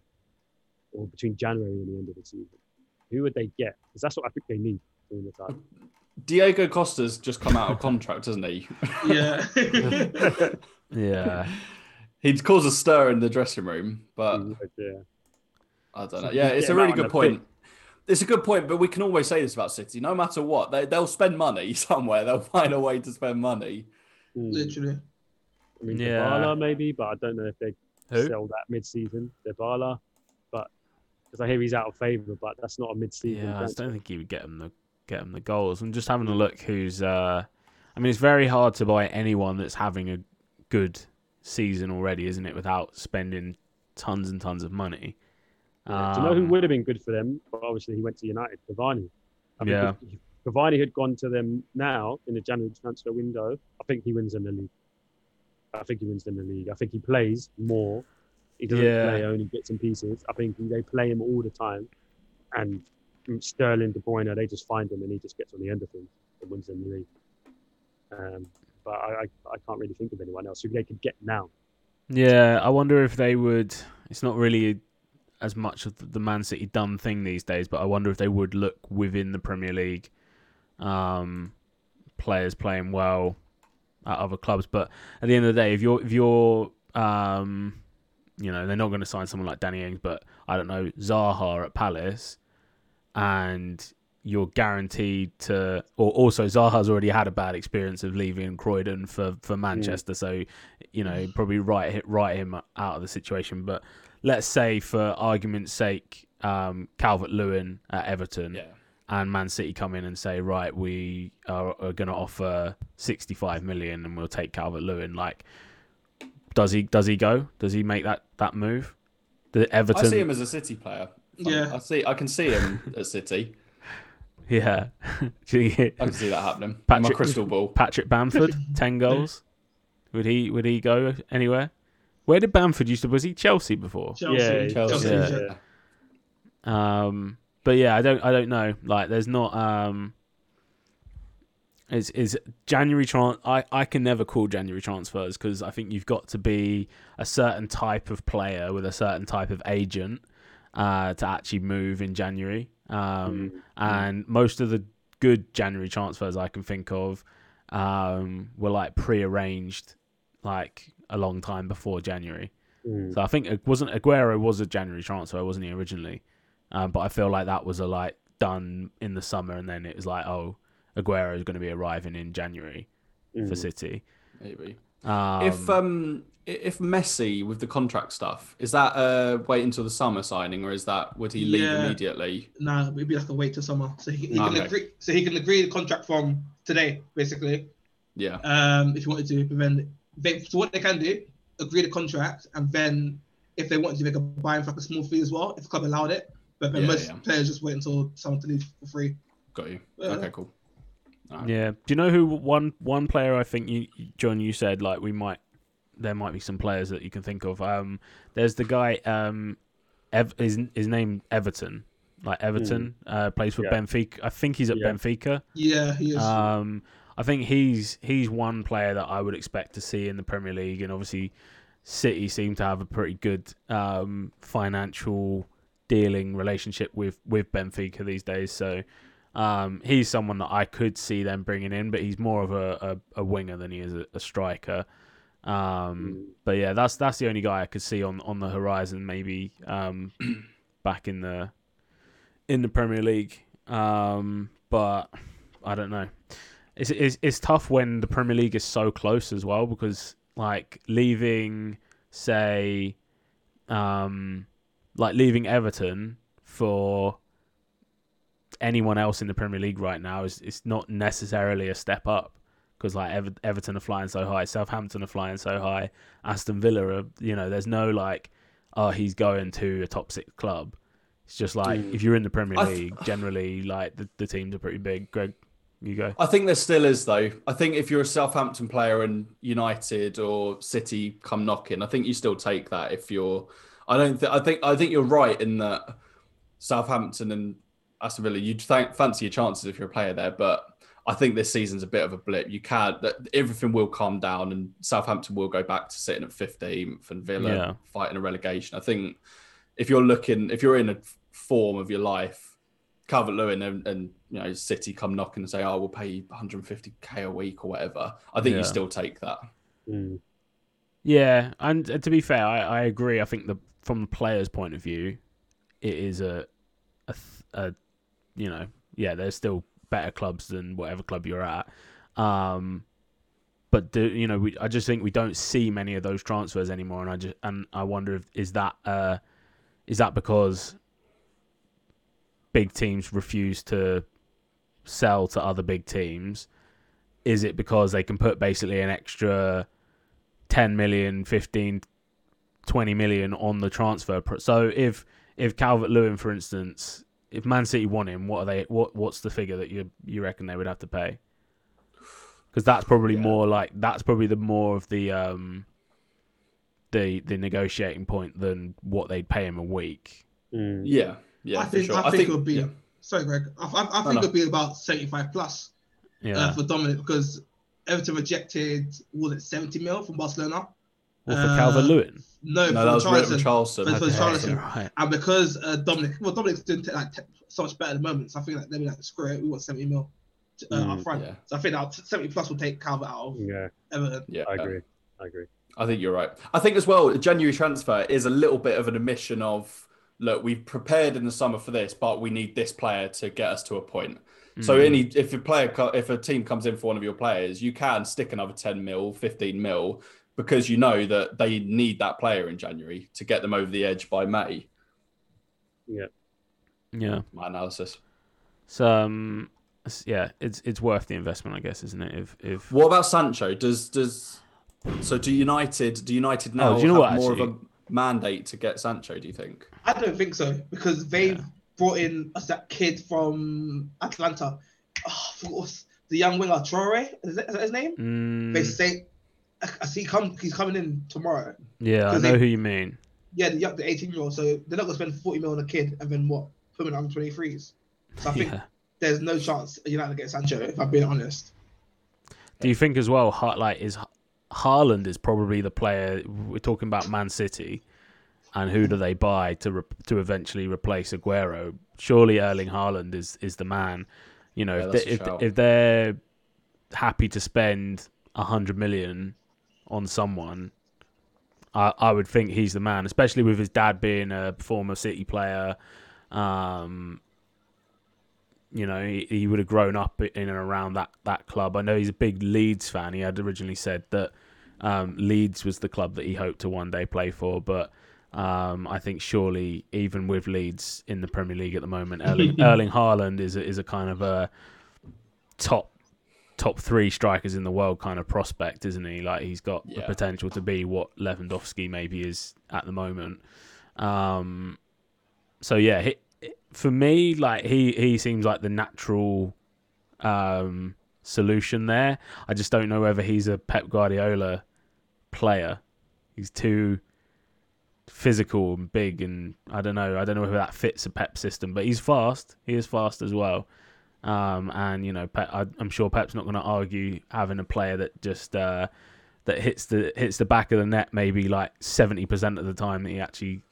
or between January and the end of the season, who would they get? Because that's what I think they need during the time. Diego Costa's just come out of contract, hasn't he? Yeah. Yeah. He'd cause a stir in the dressing room, but would, yeah. I don't know. So Yeah, it's a really good the point. It's a good point, but we can always say this about City. No matter what, they, they'll spend money somewhere. They'll find a way to spend money. Mm. Literally. I mean, Yeah. Dybala maybe, but I don't know if they sell that mid-season. Dybala, but because I hear he's out of favour, but that's not a mid-season. Yeah, I don't think he would get him the get him the goals. I'm just having a look who's. Uh, I mean, it's very hard to buy anyone that's having a good season already, isn't it? Without spending tons and tons of money. Yeah. Do you know who Um, would have been good for them? But obviously, he went to United. Cavani. I think Yeah. if Cavani had gone to them now in the January transfer window. I think he wins in the league. I think he wins in the league. I think he plays more. He doesn't Yeah. play only bits and pieces. I think they play him all the time, and Sterling, De Bruyne, they just find him and he just gets on the end of things and wins in the league. Um, but I, I, I can't really think of anyone else who they could get now. Yeah, I wonder if they would. It's not really as much of the Man City done thing these days, but I wonder if they would look within the Premier League, um, players playing well at other clubs. But at the end of the day, if you're if you're um, you know, they're not going to sign someone like Danny Ings, but I don't know Zaha at Palace, and you're guaranteed to. Or also Zaha's already had a bad experience of leaving Croydon for for Manchester, so you know probably write write him out of the situation. But let's say, for argument's sake, um, Calvert Lewin at Everton Yeah. and Man City come in and say, right, we are, are going to offer 65 million and we'll take Calvert Lewin. Like, does he does he go? Does he make that that move? The Everton. I see him as a City player. Yeah. I see. I can see him at City. yeah. I can see that happening. in my Patrick- crystal ball. Patrick Bamford, 10 goals. Would he would he go anywhere? Where did Bamford used to? Was he Chelsea before? Chelsea. Yeah, Chelsea. Chelsea. Yeah. Um, but yeah, I don't I don't know. Like, there's not um. Is is January tran I, I can never call January transfers because I think you've got to be a certain type of player with a certain type of agent uh, to actually move in January. Um, and most of the good January transfers I can think of um, were like pre-arranged, like a long time before January. Mm. So I think it wasn't Aguero was a January transfer, wasn't he originally? Um, but I feel like that was a like done in the summer, and then it was like, oh, Aguero is going to be arriving in January for Mm. City. Maybe. Um, if um if Messi with the contract stuff is that uh wait until the summer signing or is that would he leave Yeah. immediately? Nah, it'd be like a wait till summer, so he, he Okay. can agree. So he can agree the contract from today, basically. Yeah. Um, if you wanted to, but then they, so what they can do, agree the contract, and then if they want to, they can buy him for like a small fee as well, if the club allowed it. But then Yeah, most yeah. players just wait until someone to leave for free. Got you. Yeah. Okay, cool. Alright. Yeah. Do you know who one one player I think you John you said like we might there might be some players that you can think of. Um there's the guy um Ev- his his name Everton. Like Everton uh plays for Yeah. Benfica. I think he's at Yeah. Benfica. Yeah, he is. Um I think he's he's one player that I would expect to see in the Premier League and obviously City seem to have a pretty good um financial dealing relationship with with Benfica these days. So um, he's someone that I could see them bringing in, but he's more of a, a, a winger than he is a, a striker. Um, Mm. but yeah, that's that's the only guy I could see on, on the horizon, maybe um, back in the in the Premier League. Um, but I don't know. It's, it's it's tough when the Premier League is so close as well because like leaving, say, um, like leaving Everton for anyone else in the Premier League right now is it's not necessarily a step up because like Ever- Everton are flying so high, Southampton are flying so high, Aston Villa are you know there's no like oh he's going to a top six club. It's just like Mm. if you're in the Premier th- League, generally like the, the teams are pretty big. Greg, you go. I think there still is though. I think if you're a Southampton player and United or City come knocking, I think you still take that. If you're, I don't think. I think. I think you're right in that Southampton and Aston Villa. You'd th- fancy your chances if you're a player there, but I think this season's a bit of a blip. You can't that everything will calm down and Southampton will go back to sitting at 15th and Villa Yeah. fighting a relegation. I think if you're looking if you're in a form of your life, Calvert Lewin and, and you know City come knocking and say, "Oh, we'll pay you 150k a week or whatever." I think Yeah. you still take that. Mm. Yeah, and to be fair, I, I agree. I think the from the player's point of view, it is a, a, a you know, yeah, there's still better clubs than whatever club you're at. Um, but do you know, we, I just think we don't see many of those transfers anymore, and I just and I wonder if is that uh, is that because big teams refuse to sell to other big teams? Is it because they can put basically an extra 10 million, 15, 20 million on the transfer. So if if Calvert Lewin, for instance, if Man City want him, what are they? What what's the figure that you you reckon they would have to pay? Because that's probably Yeah. more like that's probably the more of the um the the negotiating point than what they'd pay him a week. Mm. Yeah, yeah, I for think sure. I think it would be. yeah. Sorry, Greg. I, I, I think it would be about 75 plus Yeah, uh, for Dominic because Everton rejected was it 70 mil from Barcelona? Well, for uh, Calvert Lewin. No, no, from that was Charlton. Richarlison. For- for Okay. Charlton. right. And because uh, Dominic, well, Dominic's doing t- like t- so much better at the moment, so I think like they'll be like, screw it, we want 70 mil uh, Mm, up front. yeah. So I think that 70 plus will take Calvin out of Yeah, Everton. Yeah, I agree. I agree. I think you're right. I think as well, the January transfer is a little bit of an admission of look, we've prepared in the summer for this, but we need this player to get us to a point. So Mm. any if a player co- if a team comes in for one of your players, you can stick another 10 mil, 15 mil because you know that they need that player in January to get them over the edge by May. yeah. Yeah. My analysis. So um, yeah, it's it's worth the investment, I guess, isn't it? If if What about Sancho? Does does so do United do United now Oh, do you know have what, more of a mandate to get Sancho, do you think? I don't think so because they've Yeah. brought in us that kid from Atalanta. Oh, I forgot the young winger Traore. Is that, is that his name? mm, They say I I see come he's coming in tomorrow. yeah, I know they- who you mean. Yeah, the the 18 year old. So they're not gonna spend 40 mil on a kid and then what? Put him in under 23s. So I think Yeah. there's no chance United get Sancho. If I'm being honest. Do you think as well, Ha- like is Haaland is probably the player we're talking about Man City, and who do they buy to re- to eventually replace Aguero? Surely Erling Haaland is is the man. You know, Yeah, if, they, if, if they're happy to spend a hundred million on someone, I I would think he's the man, especially with his dad being a former City player. Um, you know, he, he would have grown up in and around that, that club. I know he's a big Leeds fan. He had originally said that um, Leeds was the club that he hoped to one day play for, but um, I think surely even with Leeds in the Premier League at the moment, Erling, Erling Haaland is a, is a kind of a top top three strikers in the world kind of prospect, isn't he? Like he's got the potential to be what Lewandowski maybe is at the moment. Um, so yeah, he, for me, like he he seems like the natural um, solution there. I just don't know whether he's a Pep Guardiola player. He's too physical and big, and I don't know. I don't know whether that fits a Pep system, but he's fast. He is fast as well. Um, and you know, Pep, I, I'm sure Pep's not going to argue having a player that just uh, that hits the hits the back of the net maybe like seventy percent of the time that he actually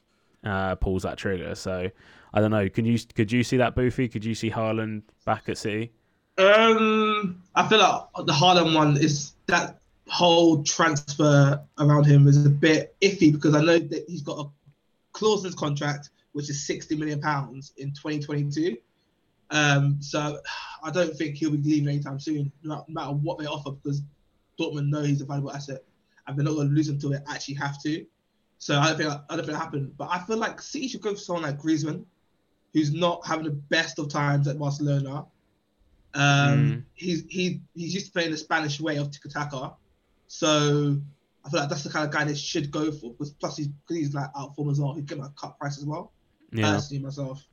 uh, pulls that trigger. So I don't know. Could you could you see that Boofy? Could you see Haaland back at City? Um, I feel like the Haaland one is that whole transfer around him is a bit iffy because I know that he's got a clause in his contract which is 60 million pounds in 2022. Um, so I don't think he'll be leaving anytime soon, no matter what they offer, because Dortmund know he's a valuable asset, and they're not going to lose him until they actually have to. So I don't think I don't think it'll happen. But I feel like City should go for someone like Griezmann, who's not having the best of times at Barcelona. Um, Mm. he's he he's used to playing the Spanish way of tiki taka, so I feel like that's the kind of guy they should go for. Because plus he's he's like out form as well. He'd get a cut price as well. Yeah, Personally, myself.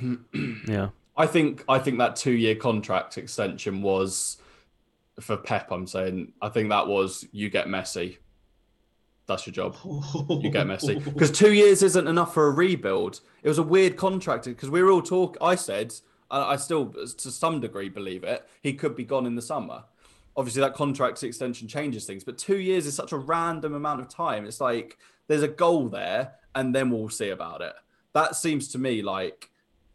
yeah, I think I think that two year contract extension was for Pep. I'm saying I think that was you get Messi. That's your job. You get Messi because two years isn't enough for a rebuild. It was a weird contract because we were all talk. I said I, I still, to some degree, believe it. He could be gone in the summer. Obviously, that contract extension changes things, but two years is such a random amount of time. It's like there's a goal there, and then we'll see about it. That seems to me like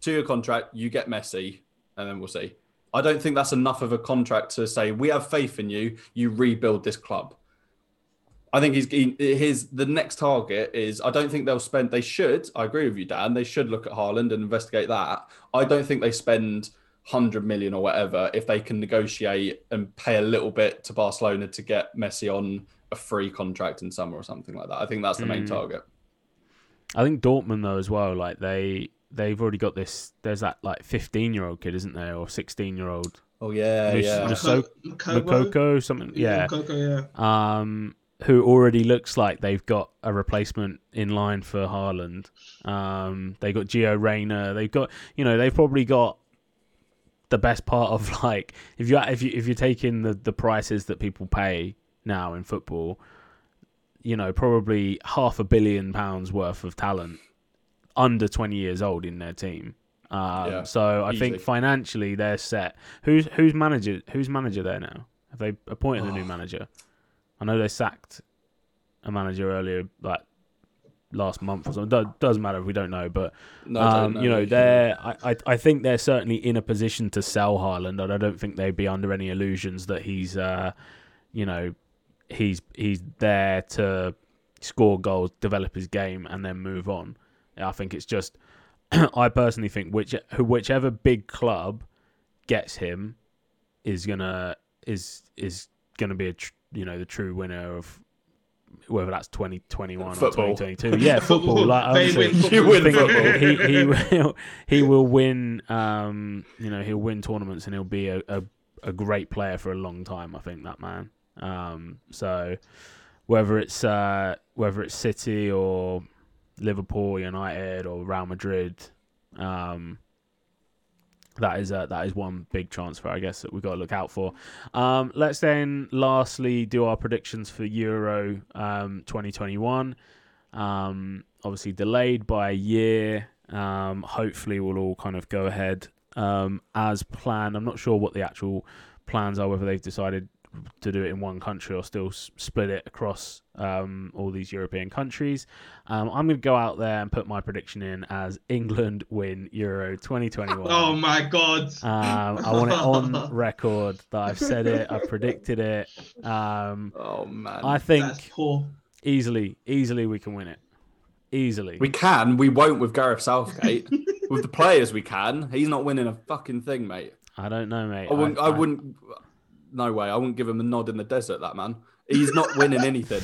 two-year contract. You get Messi, and then we'll see. I don't think that's enough of a contract to say we have faith in you. You rebuild this club. I think he's he, his the next target is. I don't think they'll spend. They should. I agree with you, Dan. They should look at Haaland and investigate that. I don't think they spend hundred million or whatever if they can negotiate and pay a little bit to Barcelona to get Messi on a free contract in summer or something like that. I think that's the main Mm. target. I think Dortmund though as well. Like they they've already got this. There's that like 15 year old kid, isn't there, or 16 year old Oh yeah, Who's yeah. just- so- Makobo? Makoko something. Yeah. Makoko, yeah. um, who already looks like they've got a replacement in line for Haaland. Um, they got Gio Reyna. They've got, you know, they've probably got the best part of like if you if you if you're taking the the prices that people pay now in football, you know, probably half a billion pounds worth of talent under 20 years old in their team. Um, Yeah, so I easily. think financially they're set. Who's who's manager? Who's manager there now? Have they appointed a new Oh. manager? I know they sacked a manager earlier, like last month or something. Do- Doesn't matter if we don't know, but No, um, you know, they're I, I I think they're certainly in a position to sell Haaland, and I don't think they'd be under any illusions that he's, uh, you know, he's he's there to score goals, develop his game, and then move on. I think it's just, I personally think which whichever big club gets him is gonna is is gonna be a tr- you know the true winner of whether that's 2021 Football. or 2022. Yeah, football. Like obviously, win football. You win think football. he he will he will win. Um, you know, he'll win tournaments and he'll be a, a, a great player for a long time. I think that man. Um, so whether it's uh, whether it's City or Liverpool, United or Real Madrid, um, that is uh, that is one big transfer, I guess, that we've got to look out for. Um, let's then lastly do our predictions for Euro um, 2021. Um, obviously delayed by a year. Um, hopefully, we'll all kind of go ahead um, as planned. I'm not sure what the actual plans are, whether they've decided to do it in one country or still s- split it across um, all these European countries. Um, I'm going to go out there and put my prediction in as England win Euro 2021. Oh my god. Um, I want it on record that I've said it, I've predicted it. Um, Oh man. I think easily, easily we can win it. Easily. We can. We won't with Gareth Southgate. with the players, we can. He's not winning a fucking thing, mate. I don't know, mate. I wouldn't. I, wouldn't. No way. I wouldn't give him a nod in the desert. That man. He's not winning anything.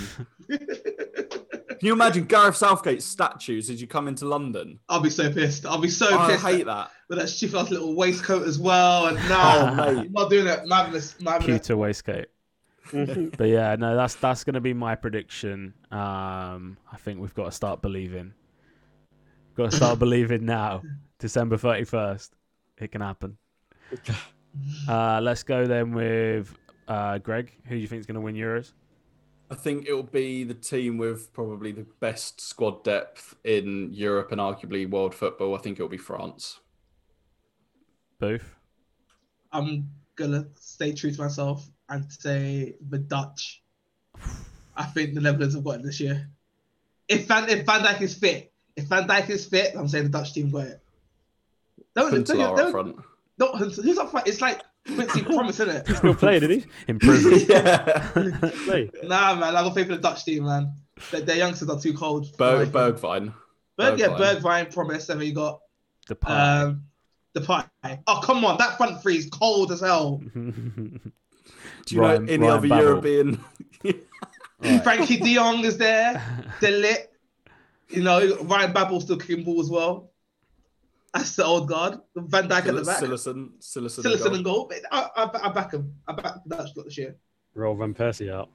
Can you imagine Gareth Southgate's statues as you come into London? I'll be so pissed. I'll be so I pissed hate that. with that stupid ass little waistcoat as well. And no, Oh. I'm not doing it. I'm having this. I'm having it. Waistcoat. but yeah, no, that's that's going to be my prediction. Um, I think we've got to start believing. Got to start believing now. December thirty first, it can happen. Uh, let's go then with uh, Greg. Who do you think is going to win Euros? I think it will be the team with probably the best squad depth in Europe and arguably world football. I think it will be France. Booth. I'm gonna stay true to myself and say the Dutch. I think the Netherlands have got it this year. If Van if Van Dijk is fit, if Van Dijk is fit, I'm saying the Dutch team got it. Don't don't, Huntelaar up don't, front. don't, who's up front? It's like Quincy Promes, isn't it? He's Still playing, did he? In prison. yeah. Play. Nah, man, I got faith in the Dutch team, man. Their, their youngsters are too cold. Berg, Like, Bergwijn. Berg, yeah, Bergwijn. Bergwijn, Promes, and then you got Depay. um, Depay. Oh, come on, that front three is cold as hell. Do you Ryan- know any Ryan other Babel. European? Right. Frenkie De Jong is there. They're. You know, Ryan Babel still kicking ball as well. That's the old guard. Van Dijk at the back. Cillessen. Cillessen. Cillessen and goal. I, I, I back him. I back the Dutch got this year. Roll Van Persie out.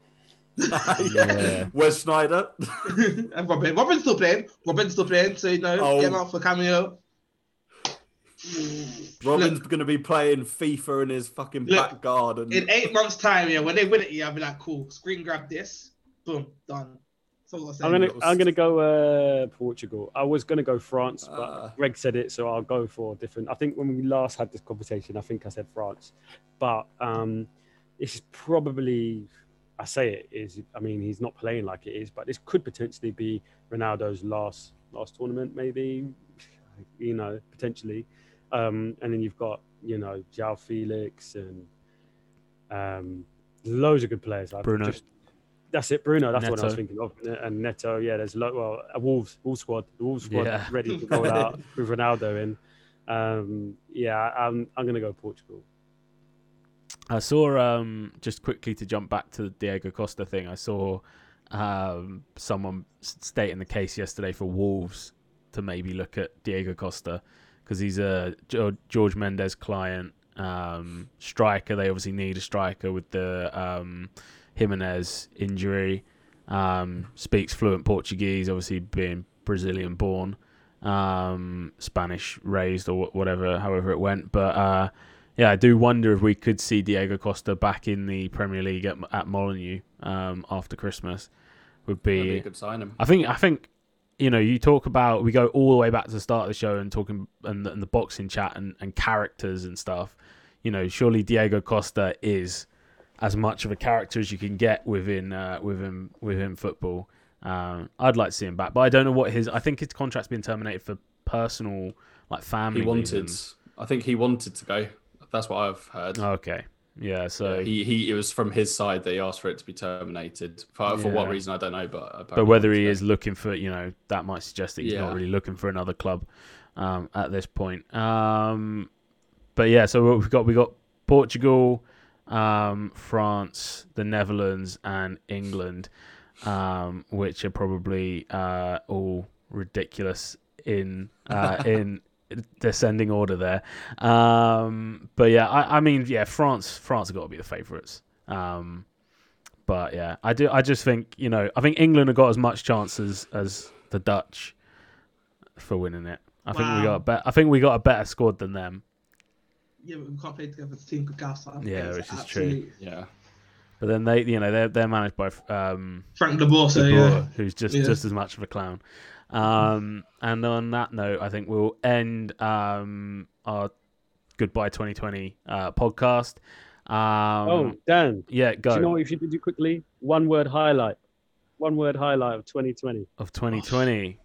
Yeah. Wes Sneijder. and Robin. Robin's still playing. Robin's still playing. So, you know, Oh. get him out for cameo. Robin's going to be playing FIFA in his fucking Look, back garden. In eight months' time, yeah, when they win it, yeah, I'll be like, cool, screen grab this. Boom, done. That's all I'm I'm gonna I'm gonna go uh, Portugal. I was gonna go France, but Ah. Greg said it, so I'll go for different. I think when we last had this conversation, I think I said France, but um, this is probably I say it is. I mean, he's not playing like it is, but this could potentially be Ronaldo's last last tournament, maybe. You know, potentially. Um, and then you've got you know João Felix and um, loads of good players. I've Bruno. just- that's it, Bruno. That's what I was thinking of. And Neto, yeah. There's lo- well a Wolves Wolves squad, the Wolves squad Yeah. ready to go out with Ronaldo in. Um, yeah, I'm I'm gonna go Portugal. I saw um just quickly to jump back to the Diego Costa thing. I saw um someone stating the case yesterday for Wolves to maybe look at Diego Costa because he's a George Mendes client um striker. They obviously need a striker with the um Jimenez injury. Um speaks fluent Portuguese, obviously being Brazilian born, um Spanish raised or whatever, however it went, but. uh yeah, I do wonder if we could see Diego Costa back in the Premier League at, at Molineux um, after Christmas. Would be be, a good signing. I think, I think, you know, you talk about we go all the way back to the start of the show and talking and, the- and the boxing chat and, and characters and stuff. You know, surely Diego Costa is as much of a character as you can get within uh, within within football. Um, I'd like to see him back, but I don't know what his. I think his contract's been terminated for personal, like family. He wanted. reasons. I think he wanted to go. That's what I've heard. Okay, yeah. So he, he it was from his side that he asked for it to be terminated. For, for what reason I don't know, but but whether he is looking for, you know, that might suggest that he's not really looking for another club um, at this point. Um, but yeah, so we've got we got Portugal, um, France, the Netherlands, and England, um, which are probably uh, all ridiculous in uh, in descending order there. Um, but yeah, I, I mean, yeah, France France have got to be the favourites. Um, but yeah, I do. I just think you know, I think England have got as much chance as as the Dutch for winning it. I think we got a bet. I think we got a better squad than them. Yeah, but we can't play together as a team. Could gas up. Yeah, It's which is true. Yeah. But then they, you know, they're they're managed by um, Frank de Boer, so yeah. Who's just Yeah. just as much of a clown. Um, and on that note, I think we'll end um, our goodbye 2020 uh, podcast. Um, oh, Dan, yeah, go do you know what you should do quickly? One word highlight. One word highlight of 2020. of 2020.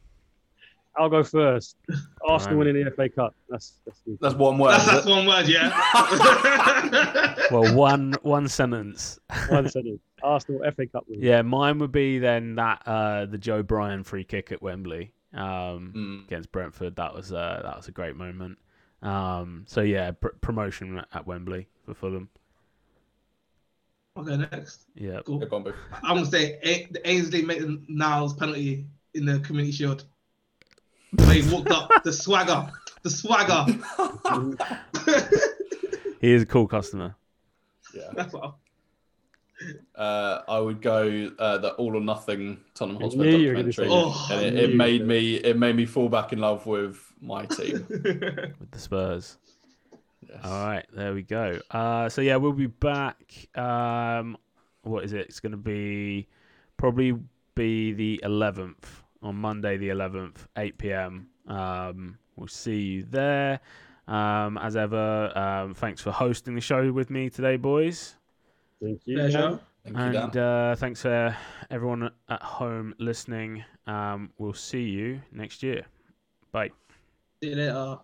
I'll go first. Arsenal Right. winning the FA Cup. That's that's. That's one word. That's, that's one word, yeah. well, one one sentence. one sentence. Arsenal FA Cup win. Yeah, mine would be then that uh, the Joe Bryan free kick at Wembley um, Mm. against Brentford. That was uh, that was a great moment. Um, so yeah, pr- promotion at Wembley for Fulham. I'll go next. Yeah, Cool. Yeah, go on, Boo. I'm gonna say A- the Ainsley Maitland-Niles penalty in the Community Shield. Where he walked up, the swagger, the swagger. he is a cool customer. Yeah. That's what. I'm- Uh, I would go uh, the all or nothing Tottenham I Hotspur knew you were gonna documentary, say and it, it made me it made me fall back in love with my team. with the Spurs. Yes. All right, there we go. Uh, so yeah, we'll be back. Um, what is it? It's going to be probably be the 11th on Monday, the 11th, 8 p.m. Um, we'll see you there. Um, as ever, um, thanks for hosting the show with me today, boys. Thank you. Pleasure. Thank you, And Dan. uh, thanks for everyone at home listening. Um, we'll see you next year. Bye. See you later.